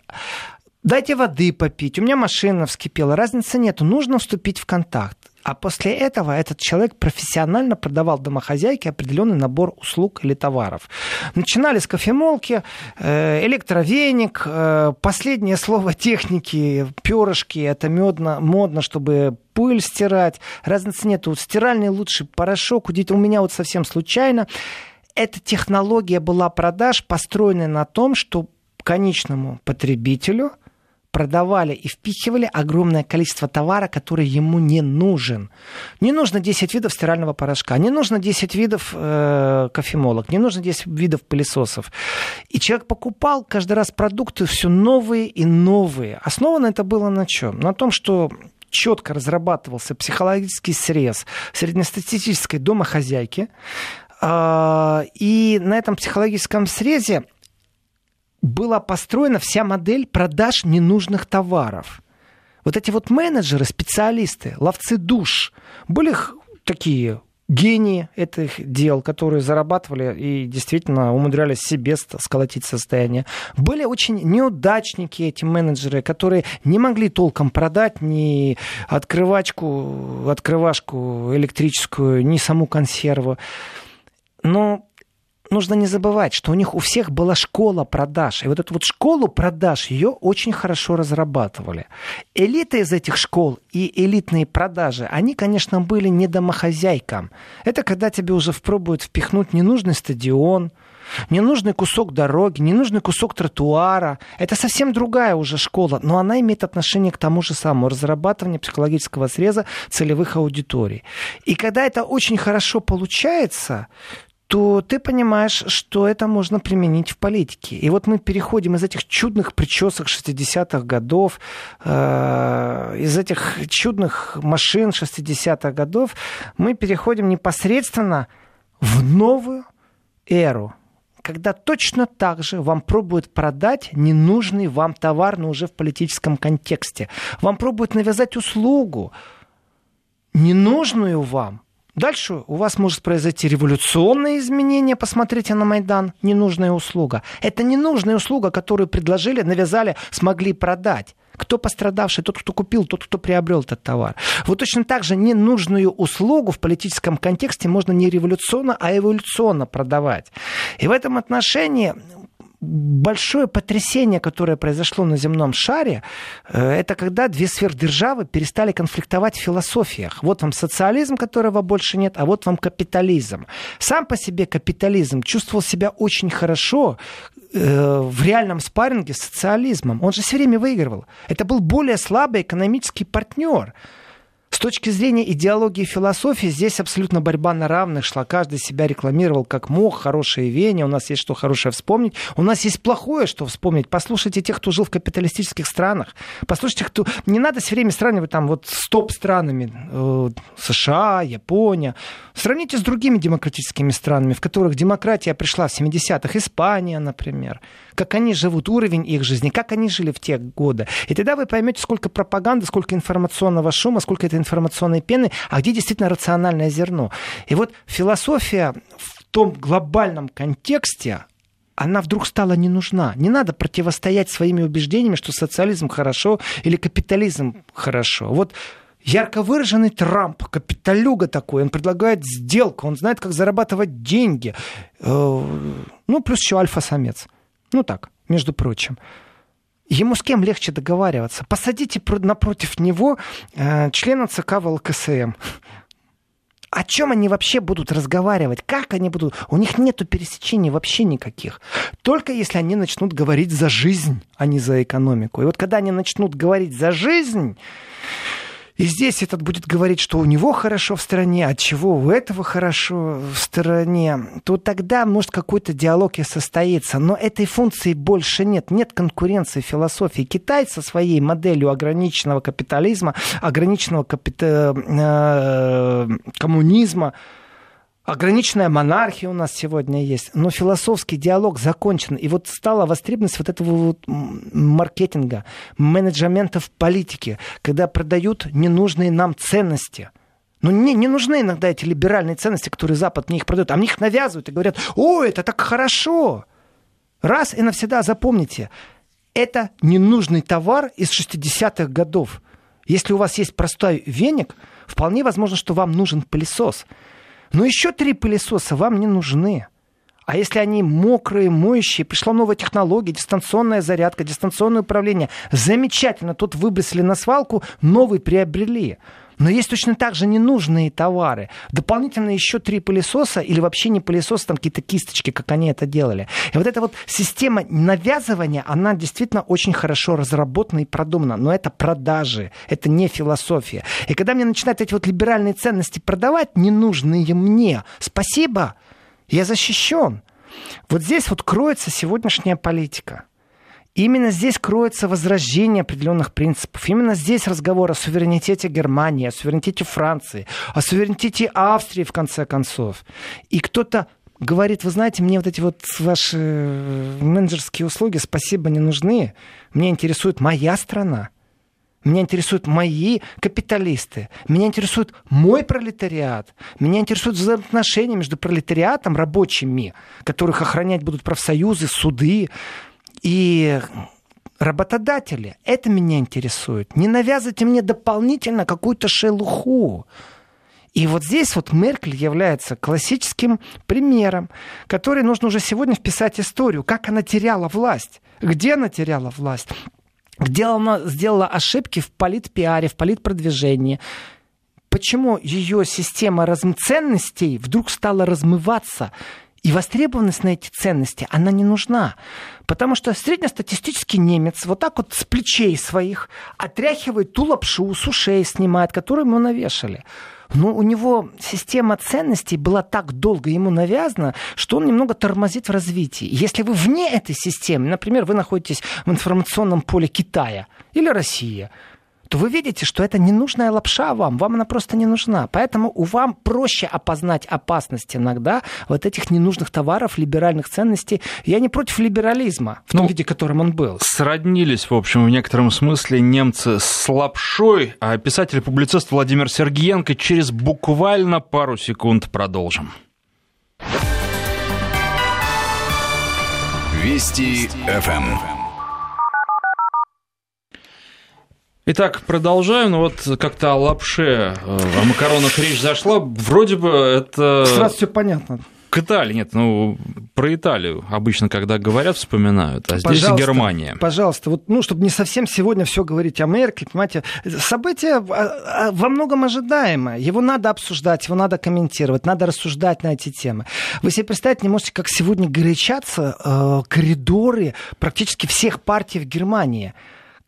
Дайте воды попить, у меня машина вскипела, разницы нет, нужно вступить в контакт. А после этого этот человек профессионально продавал домохозяйке определенный набор услуг или товаров. Начинали с кофемолки, э, электровеник, э, последнее слово техники, перышки, это модно, модно, чтобы пыль стирать, разницы нет. Вот стиральный лучший порошок, у меня вот совсем случайно. Эта технология была продаж, построенная на том, что конечному потребителю – продавали и впихивали огромное количество товара, который ему не нужен. Не нужно 10 видов стирального порошка, не нужно 10 видов э, кофемолок, не нужно 10 видов пылесосов. И человек покупал каждый раз продукты все новые и новые. Основано это было на чем? На том, что четко разрабатывался психологический срез среднестатистической домохозяйки, а, и на этом психологическом срезе была построена вся модель продаж ненужных товаров. Вот эти вот менеджеры, специалисты, ловцы душ, были такие гении этих дел, которые зарабатывали и действительно умудрялись себе сколотить состояние. Были очень неудачники эти менеджеры, которые не могли толком продать ни открывачку, открывашку электрическую, ни саму консерву. Но нужно не забывать, что у них у всех была школа продаж. И вот эту вот школу продаж, ее очень хорошо разрабатывали. Элита из этих школ и элитные продажи, они, конечно, были не домохозяйкам. Это когда тебе уже пробуют впихнуть ненужный стадион, ненужный кусок дороги, ненужный кусок тротуара. Это совсем другая уже школа, но она имеет отношение к тому же самому разрабатыванию психологического среза целевых аудиторий. И когда это очень хорошо получается, то ты понимаешь, что это можно применить в политике. И вот мы переходим из этих чудных причесок 60-х годов, э, из этих чудных машин 60-х годов, мы переходим непосредственно в новую эру, когда точно так же вам пробуют продать ненужный вам товар, но уже в политическом контексте. Вам пробуют навязать услугу, ненужную вам, Дальше у вас может произойти революционное изменение. Посмотрите на Майдан. Ненужная услуга. Это ненужная услуга, которую предложили, навязали, смогли продать. Кто пострадавший? Тот, кто купил, тот, кто приобрел этот товар. Вот точно так же ненужную услугу в политическом контексте можно не революционно, а эволюционно продавать. И в этом отношении большое потрясение, которое произошло на земном шаре, э, это когда две сверхдержавы перестали конфликтовать в философиях. Вот вам социализм, которого больше нет, а вот вам капитализм. Сам по себе капитализм чувствовал себя очень хорошо, э, в реальном спарринге с социализмом. Он же все время выигрывал. Это был более слабый экономический партнер. С точки зрения идеологии и философии здесь абсолютно борьба на равных шла. Каждый себя рекламировал как мог, хорошее веяние, у нас есть что хорошее вспомнить. У нас есть плохое, что вспомнить. Послушайте тех, кто жил в капиталистических странах. Послушайте, кто... Не надо все время сравнивать там вот с топ-странами. Э, США, Япония. Сравните с другими демократическими странами, в которых демократия пришла в 70-х. Испания, например как они живут, уровень их жизни, как они жили в те годы. И тогда вы поймете, сколько пропаганды, сколько информационного шума, сколько это информационной пены, а где действительно рациональное зерно. И вот философия в том глобальном контексте, она вдруг стала не нужна. Не надо противостоять своими убеждениями, что социализм хорошо или капитализм хорошо. Вот ярко выраженный Трамп, капиталюга такой, он предлагает сделку, он знает, как зарабатывать деньги. Э, ну, плюс еще альфа-самец. Ну так, между прочим. Ему с кем легче договариваться? Посадите напротив него э, члена ЦК ВЛКСМ. О чем они вообще будут разговаривать? Как они будут? У них нет пересечений вообще никаких. Только если они начнут говорить за жизнь, а не за экономику. И вот когда они начнут говорить за жизнь, и здесь этот будет говорить, что у него хорошо в стране, от чего у этого хорошо в стране, то тогда, может, какой-то диалог и состоится. Но этой функции больше нет. Нет конкуренции философии. Китай со своей моделью ограниченного капитализма, ограниченного капита... э, коммунизма, Ограниченная монархия у нас сегодня есть, но философский диалог закончен. И вот стала востребованность вот этого вот маркетинга, менеджмента в политике, когда продают ненужные нам ценности. Но не, не нужны иногда эти либеральные ценности, которые Запад мне их продает. А мне их навязывают и говорят, о, это так хорошо. Раз и навсегда запомните, это ненужный товар из 60-х годов. Если у вас есть простой веник, вполне возможно, что вам нужен пылесос – но еще три пылесоса вам не нужны. А если они мокрые, моющие, пришла новая технология, дистанционная зарядка, дистанционное управление, замечательно, тут выбросили на свалку, новый приобрели. Но есть точно так же ненужные товары. Дополнительно еще три пылесоса или вообще не пылесосы, там какие-то кисточки, как они это делали. И вот эта вот система навязывания, она действительно очень хорошо разработана и продумана. Но это продажи, это не философия. И когда мне начинают эти вот либеральные ценности продавать, ненужные мне, спасибо, я защищен. Вот здесь вот кроется сегодняшняя политика. Именно здесь кроется возрождение определенных принципов. Именно здесь разговор о суверенитете Германии, о суверенитете Франции, о суверенитете Австрии, в конце концов. И кто-то говорит, вы знаете, мне вот эти вот ваши менеджерские услуги, спасибо, не нужны. Мне интересует моя страна. Меня интересуют мои капиталисты. Меня интересует мой пролетариат. Меня интересуют взаимоотношения между пролетариатом, рабочими, которых охранять будут профсоюзы, суды, и работодатели. Это меня интересует. Не навязывайте мне дополнительно какую-то шелуху. И вот здесь вот Меркель является классическим примером, который нужно уже сегодня вписать историю, как она теряла власть, где она теряла власть, где она сделала ошибки в политпиаре, в политпродвижении, почему ее система ценностей вдруг стала размываться, и востребованность на эти ценности, она не нужна. Потому что среднестатистический немец вот так вот с плечей своих отряхивает ту лапшу, с ушей снимает, которую ему навешали. Но у него система ценностей была так долго ему навязана, что он немного тормозит в развитии. Если вы вне этой системы, например, вы находитесь в информационном поле Китая или России, то вы видите, что это ненужная лапша вам, вам она просто не нужна. Поэтому у вам проще опознать опасность иногда вот этих ненужных товаров, либеральных ценностей. Я не против либерализма в том ну, виде, которым он был. Сроднились, в общем, в некотором смысле немцы с лапшой, а писатель-публицист Владимир Сергеенко через буквально пару секунд продолжим. Вести ФМ. Итак, продолжаем. Ну вот как-то о лапше, э, о макаронах речь зашла. Вроде бы это... Сразу все понятно. К Италии, нет, ну, про Италию обычно, когда говорят, вспоминают, а здесь пожалуйста, Германия. Пожалуйста, вот, ну, чтобы не совсем сегодня все говорить о Меркель, понимаете, событие а, а, во многом ожидаемое, его надо обсуждать, его надо комментировать, надо рассуждать на эти темы. Вы себе представить не можете, как сегодня горячатся э, коридоры практически всех партий в Германии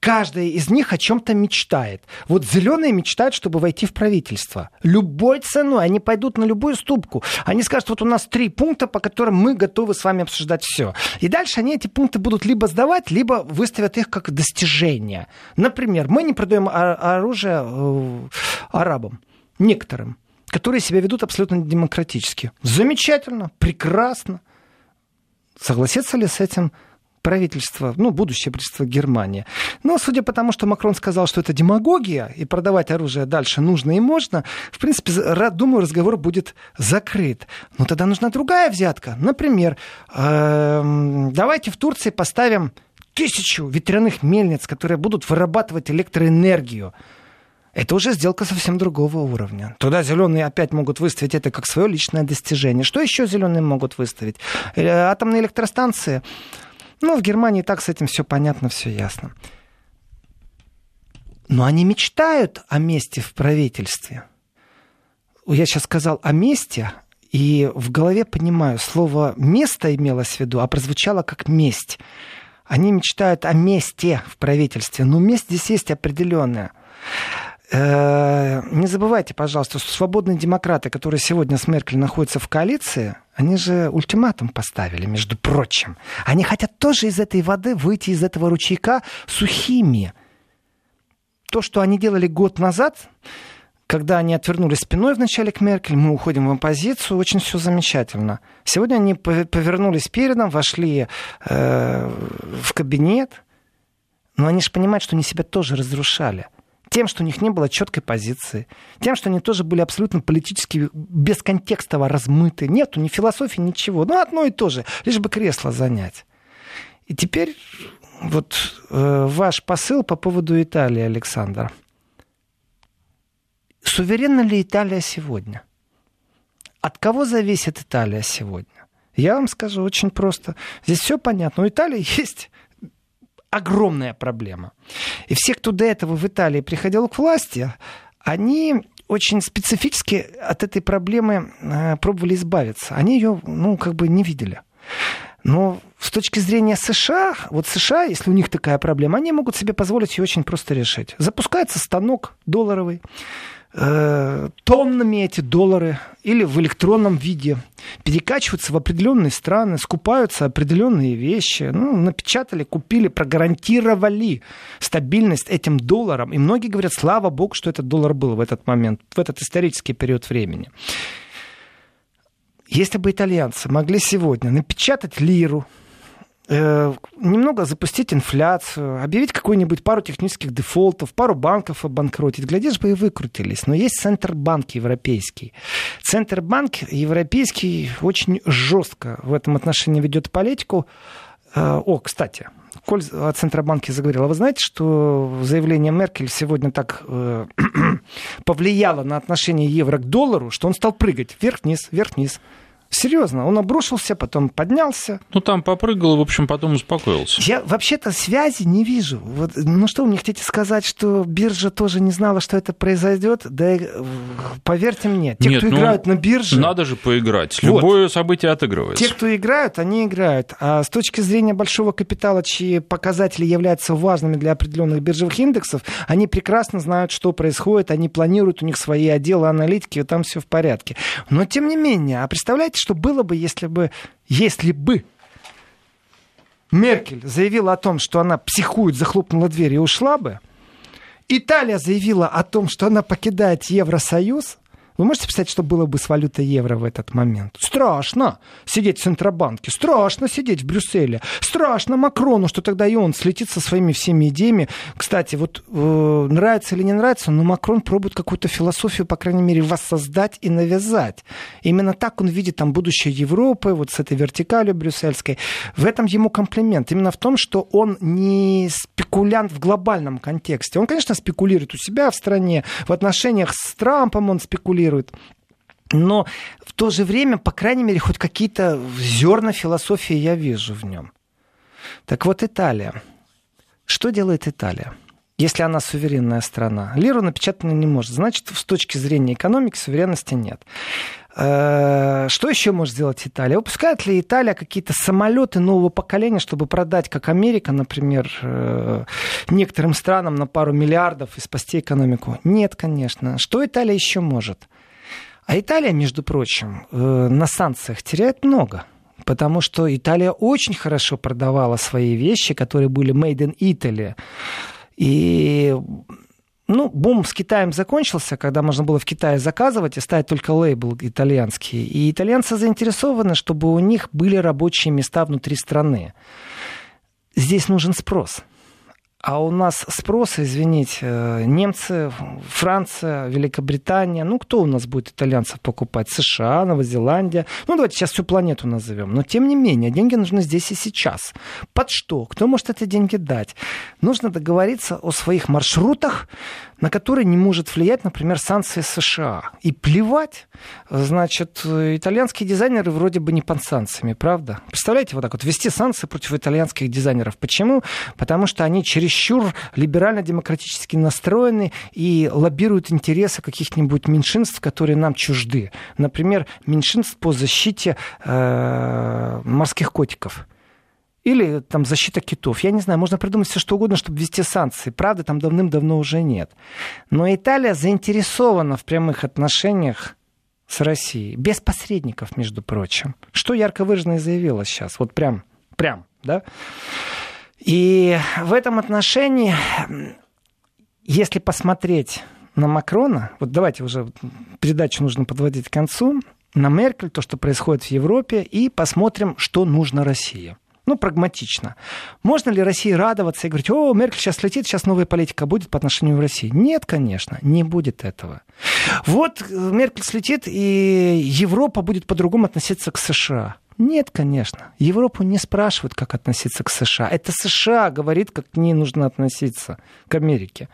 каждая из них о чем-то мечтает. Вот зеленые мечтают, чтобы войти в правительство. Любой ценой. Они пойдут на любую ступку. Они скажут, вот у нас три пункта, по которым мы готовы с вами обсуждать все. И дальше они эти пункты будут либо сдавать, либо выставят их как достижения. Например, мы не продаем оружие э, арабам. Некоторым которые себя ведут абсолютно демократически. Замечательно, прекрасно. Согласится ли с этим правительство, ну, будущее правительство Германии. Но судя по тому, что Макрон сказал, что это демагогия, и продавать оружие дальше нужно и можно, в принципе, думаю, разговор будет закрыт. Но тогда нужна другая взятка. Например, эм, давайте в Турции поставим тысячу ветряных мельниц, которые будут вырабатывать электроэнергию. Это уже сделка совсем другого уровня. Туда зеленые опять могут выставить это как свое личное достижение. Что еще зеленые могут выставить? Э, атомные электростанции. Ну, в Германии так с этим все понятно, все ясно. Но они мечтают о месте в правительстве. Я сейчас сказал о месте, и в голове понимаю, слово «место» имелось в виду, а прозвучало как «месть». Они мечтают о месте в правительстве. Но месть здесь есть определенная. Э, не забывайте, пожалуйста, что свободные демократы, которые сегодня с Меркель находятся в коалиции, они же ультиматум поставили, между прочим. Они хотят тоже из этой воды выйти из этого ручейка сухими. То, что они делали год назад, когда они отвернулись спиной вначале к Меркель, мы уходим в оппозицию, очень все замечательно. Сегодня они повернулись передом, вошли э, в кабинет, но они же понимают, что они себя тоже разрушали тем, что у них не было четкой позиции, тем, что они тоже были абсолютно политически бесконтекстово размыты. Нету ни философии, ничего. Ну, одно и то же, лишь бы кресло занять. И теперь вот э, ваш посыл по поводу Италии, Александр. Суверенна ли Италия сегодня? От кого зависит Италия сегодня? Я вам скажу очень просто. Здесь все понятно. У Италии есть огромная проблема. И все, кто до этого в Италии приходил к власти, они очень специфически от этой проблемы э, пробовали избавиться. Они ее, ну, как бы не видели. Но с точки зрения США, вот США, если у них такая проблема, они могут себе позволить ее очень просто решить. Запускается станок долларовый, Э, тоннами эти доллары или в электронном виде перекачиваются в определенные страны, скупаются определенные вещи, ну, напечатали, купили, прогарантировали стабильность этим долларом. И многие говорят, слава богу, что этот доллар был в этот момент, в этот исторический период времени. Если бы итальянцы могли сегодня напечатать лиру, немного запустить инфляцию, объявить какую-нибудь пару технических дефолтов, пару банков обанкротить. Глядишь бы и выкрутились. Но есть Центробанк европейский. Центробанк европейский очень жестко в этом отношении ведет политику. Э, о, кстати, Коль о Центробанке заговорил, а вы знаете, что заявление Меркель сегодня так э, повлияло на отношение евро к доллару, что он стал прыгать вверх-вниз, вверх-вниз. Серьезно, он обрушился, потом поднялся. Ну, там попрыгал, в общем, потом успокоился. Я вообще-то связи не вижу. Вот, ну что, вы мне хотите сказать, что биржа тоже не знала, что это произойдет? Да поверьте мне, те, Нет, кто ну, играют на бирже... Надо же поиграть. Любое вот, событие отыгрывается. Те, кто играют, они играют. А с точки зрения большого капитала, чьи показатели являются важными для определенных биржевых индексов, они прекрасно знают, что происходит, они планируют, у них свои отделы аналитики, и там все в порядке. Но тем не менее, а представляете, что было бы, если бы, если бы Меркель заявила о том, что она психует, захлопнула дверь и ушла бы, Италия заявила о том, что она покидает Евросоюз, Вы можете представить, что было бы с валютой евро в этот момент? Страшно сидеть в Центробанке, страшно сидеть в Брюсселе, страшно Макрону, что тогда и он слетит со своими всеми идеями. Кстати, вот э, нравится или не нравится, но Макрон пробует какую-то философию, по крайней мере, воссоздать и навязать. Именно так он видит там будущее Европы, вот с этой вертикалью брюссельской. В этом ему комплимент. Именно в том, что он не спекулянт в глобальном контексте. Он, конечно, спекулирует у себя в стране, в отношениях с Трампом он спекулирует, спекулирует. Но в то же время, по крайней мере, хоть какие-то зерна философии я вижу в нем. Так вот, Италия. Что делает Италия? Если она суверенная страна. Лиру напечатать не может. Значит, с точки зрения экономики суверенности нет. Э, что еще может сделать Италия? Выпускает ли Италия какие-то самолеты нового поколения, чтобы продать, как Америка, например, э, некоторым странам на пару миллиардов и спасти экономику? Нет, конечно. Что Италия еще может? А Италия, между прочим, э, на санкциях теряет много. Потому что Италия очень хорошо продавала свои вещи, которые были made in Italy. И ну, бум с Китаем закончился, когда можно было в Китае заказывать и ставить только лейбл итальянский. И итальянцы заинтересованы, чтобы у них были рабочие места внутри страны. Здесь нужен спрос. А у нас спрос, извините, э, немцы, Франция, Великобритания. Ну, кто у нас будет итальянцев покупать? США, Новая Зеландия. Ну, давайте сейчас всю планету назовем. Но, тем не менее, деньги нужны здесь и сейчас. Под что? Кто может эти деньги дать? Нужно договориться о своих маршрутах, на которые не может влиять, например, санкции США. И плевать, значит, итальянские дизайнеры вроде бы не под санкциями, правда? Представляете, вот так вот ввести санкции против итальянских дизайнеров. Почему? Потому что они чересчур либерально-демократически настроены и лоббируют интересы каких-нибудь меньшинств, которые нам чужды. Например, меньшинств по защите э, морских котиков. Или там защита китов. Я не знаю, можно придумать все что угодно, чтобы ввести санкции. Правда, там давным-давно уже нет. Но Италия заинтересована в прямых отношениях с Россией. Без посредников, между прочим. Что ярко выраженно и заявила сейчас. Вот прям, прям, да? И в этом отношении, если посмотреть на Макрона, вот давайте уже передачу нужно подводить к концу, на Меркель, то, что происходит в Европе, и посмотрим, что нужно России ну, прагматично. Можно ли России радоваться и говорить, о, Меркель сейчас летит, сейчас новая политика будет по отношению к России? Нет, конечно, не будет этого. Вот э, Меркель слетит, и Европа будет по-другому относиться к США. Нет, конечно. Европу не спрашивают, как относиться к США. Это США говорит, как к ней нужно относиться, к Америке.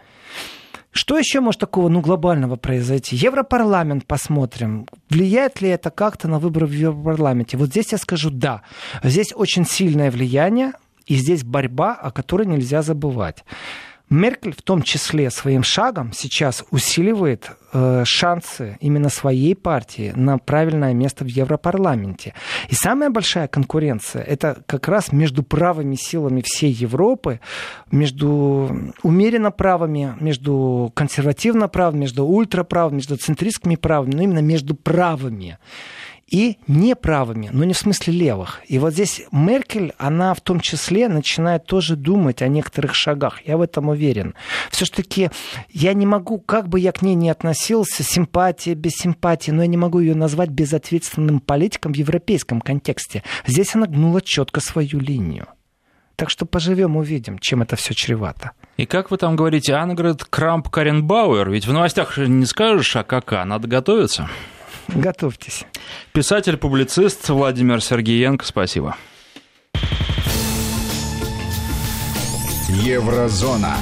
Что еще может такого ну, глобального произойти? Европарламент посмотрим. Влияет ли это как-то на выборы в Европарламенте? Вот здесь я скажу да. Здесь очень сильное влияние, и здесь борьба, о которой нельзя забывать. Меркель в том числе своим шагом сейчас усиливает э, шансы именно своей партии на правильное место в Европарламенте. И самая большая конкуренция это как раз между правыми силами всей Европы, между умеренно правыми, между консервативно правыми, между ультраправыми, между центристскими правыми, но именно между правыми и неправыми, но не в смысле левых. И вот здесь Меркель, она в том числе начинает тоже думать о некоторых шагах. Я в этом уверен. Все-таки я не могу, как бы я к ней не относился, симпатия без симпатии, но я не могу ее назвать безответственным политиком в европейском контексте. Здесь она гнула четко свою линию. Так что поживем, увидим, чем это все чревато. И как вы там говорите, Анград Крамп Каренбауэр? Ведь в новостях не скажешь, а кака, надо готовиться. Готовьтесь. Писатель-публицист Владимир Сергеенко, спасибо. Еврозона.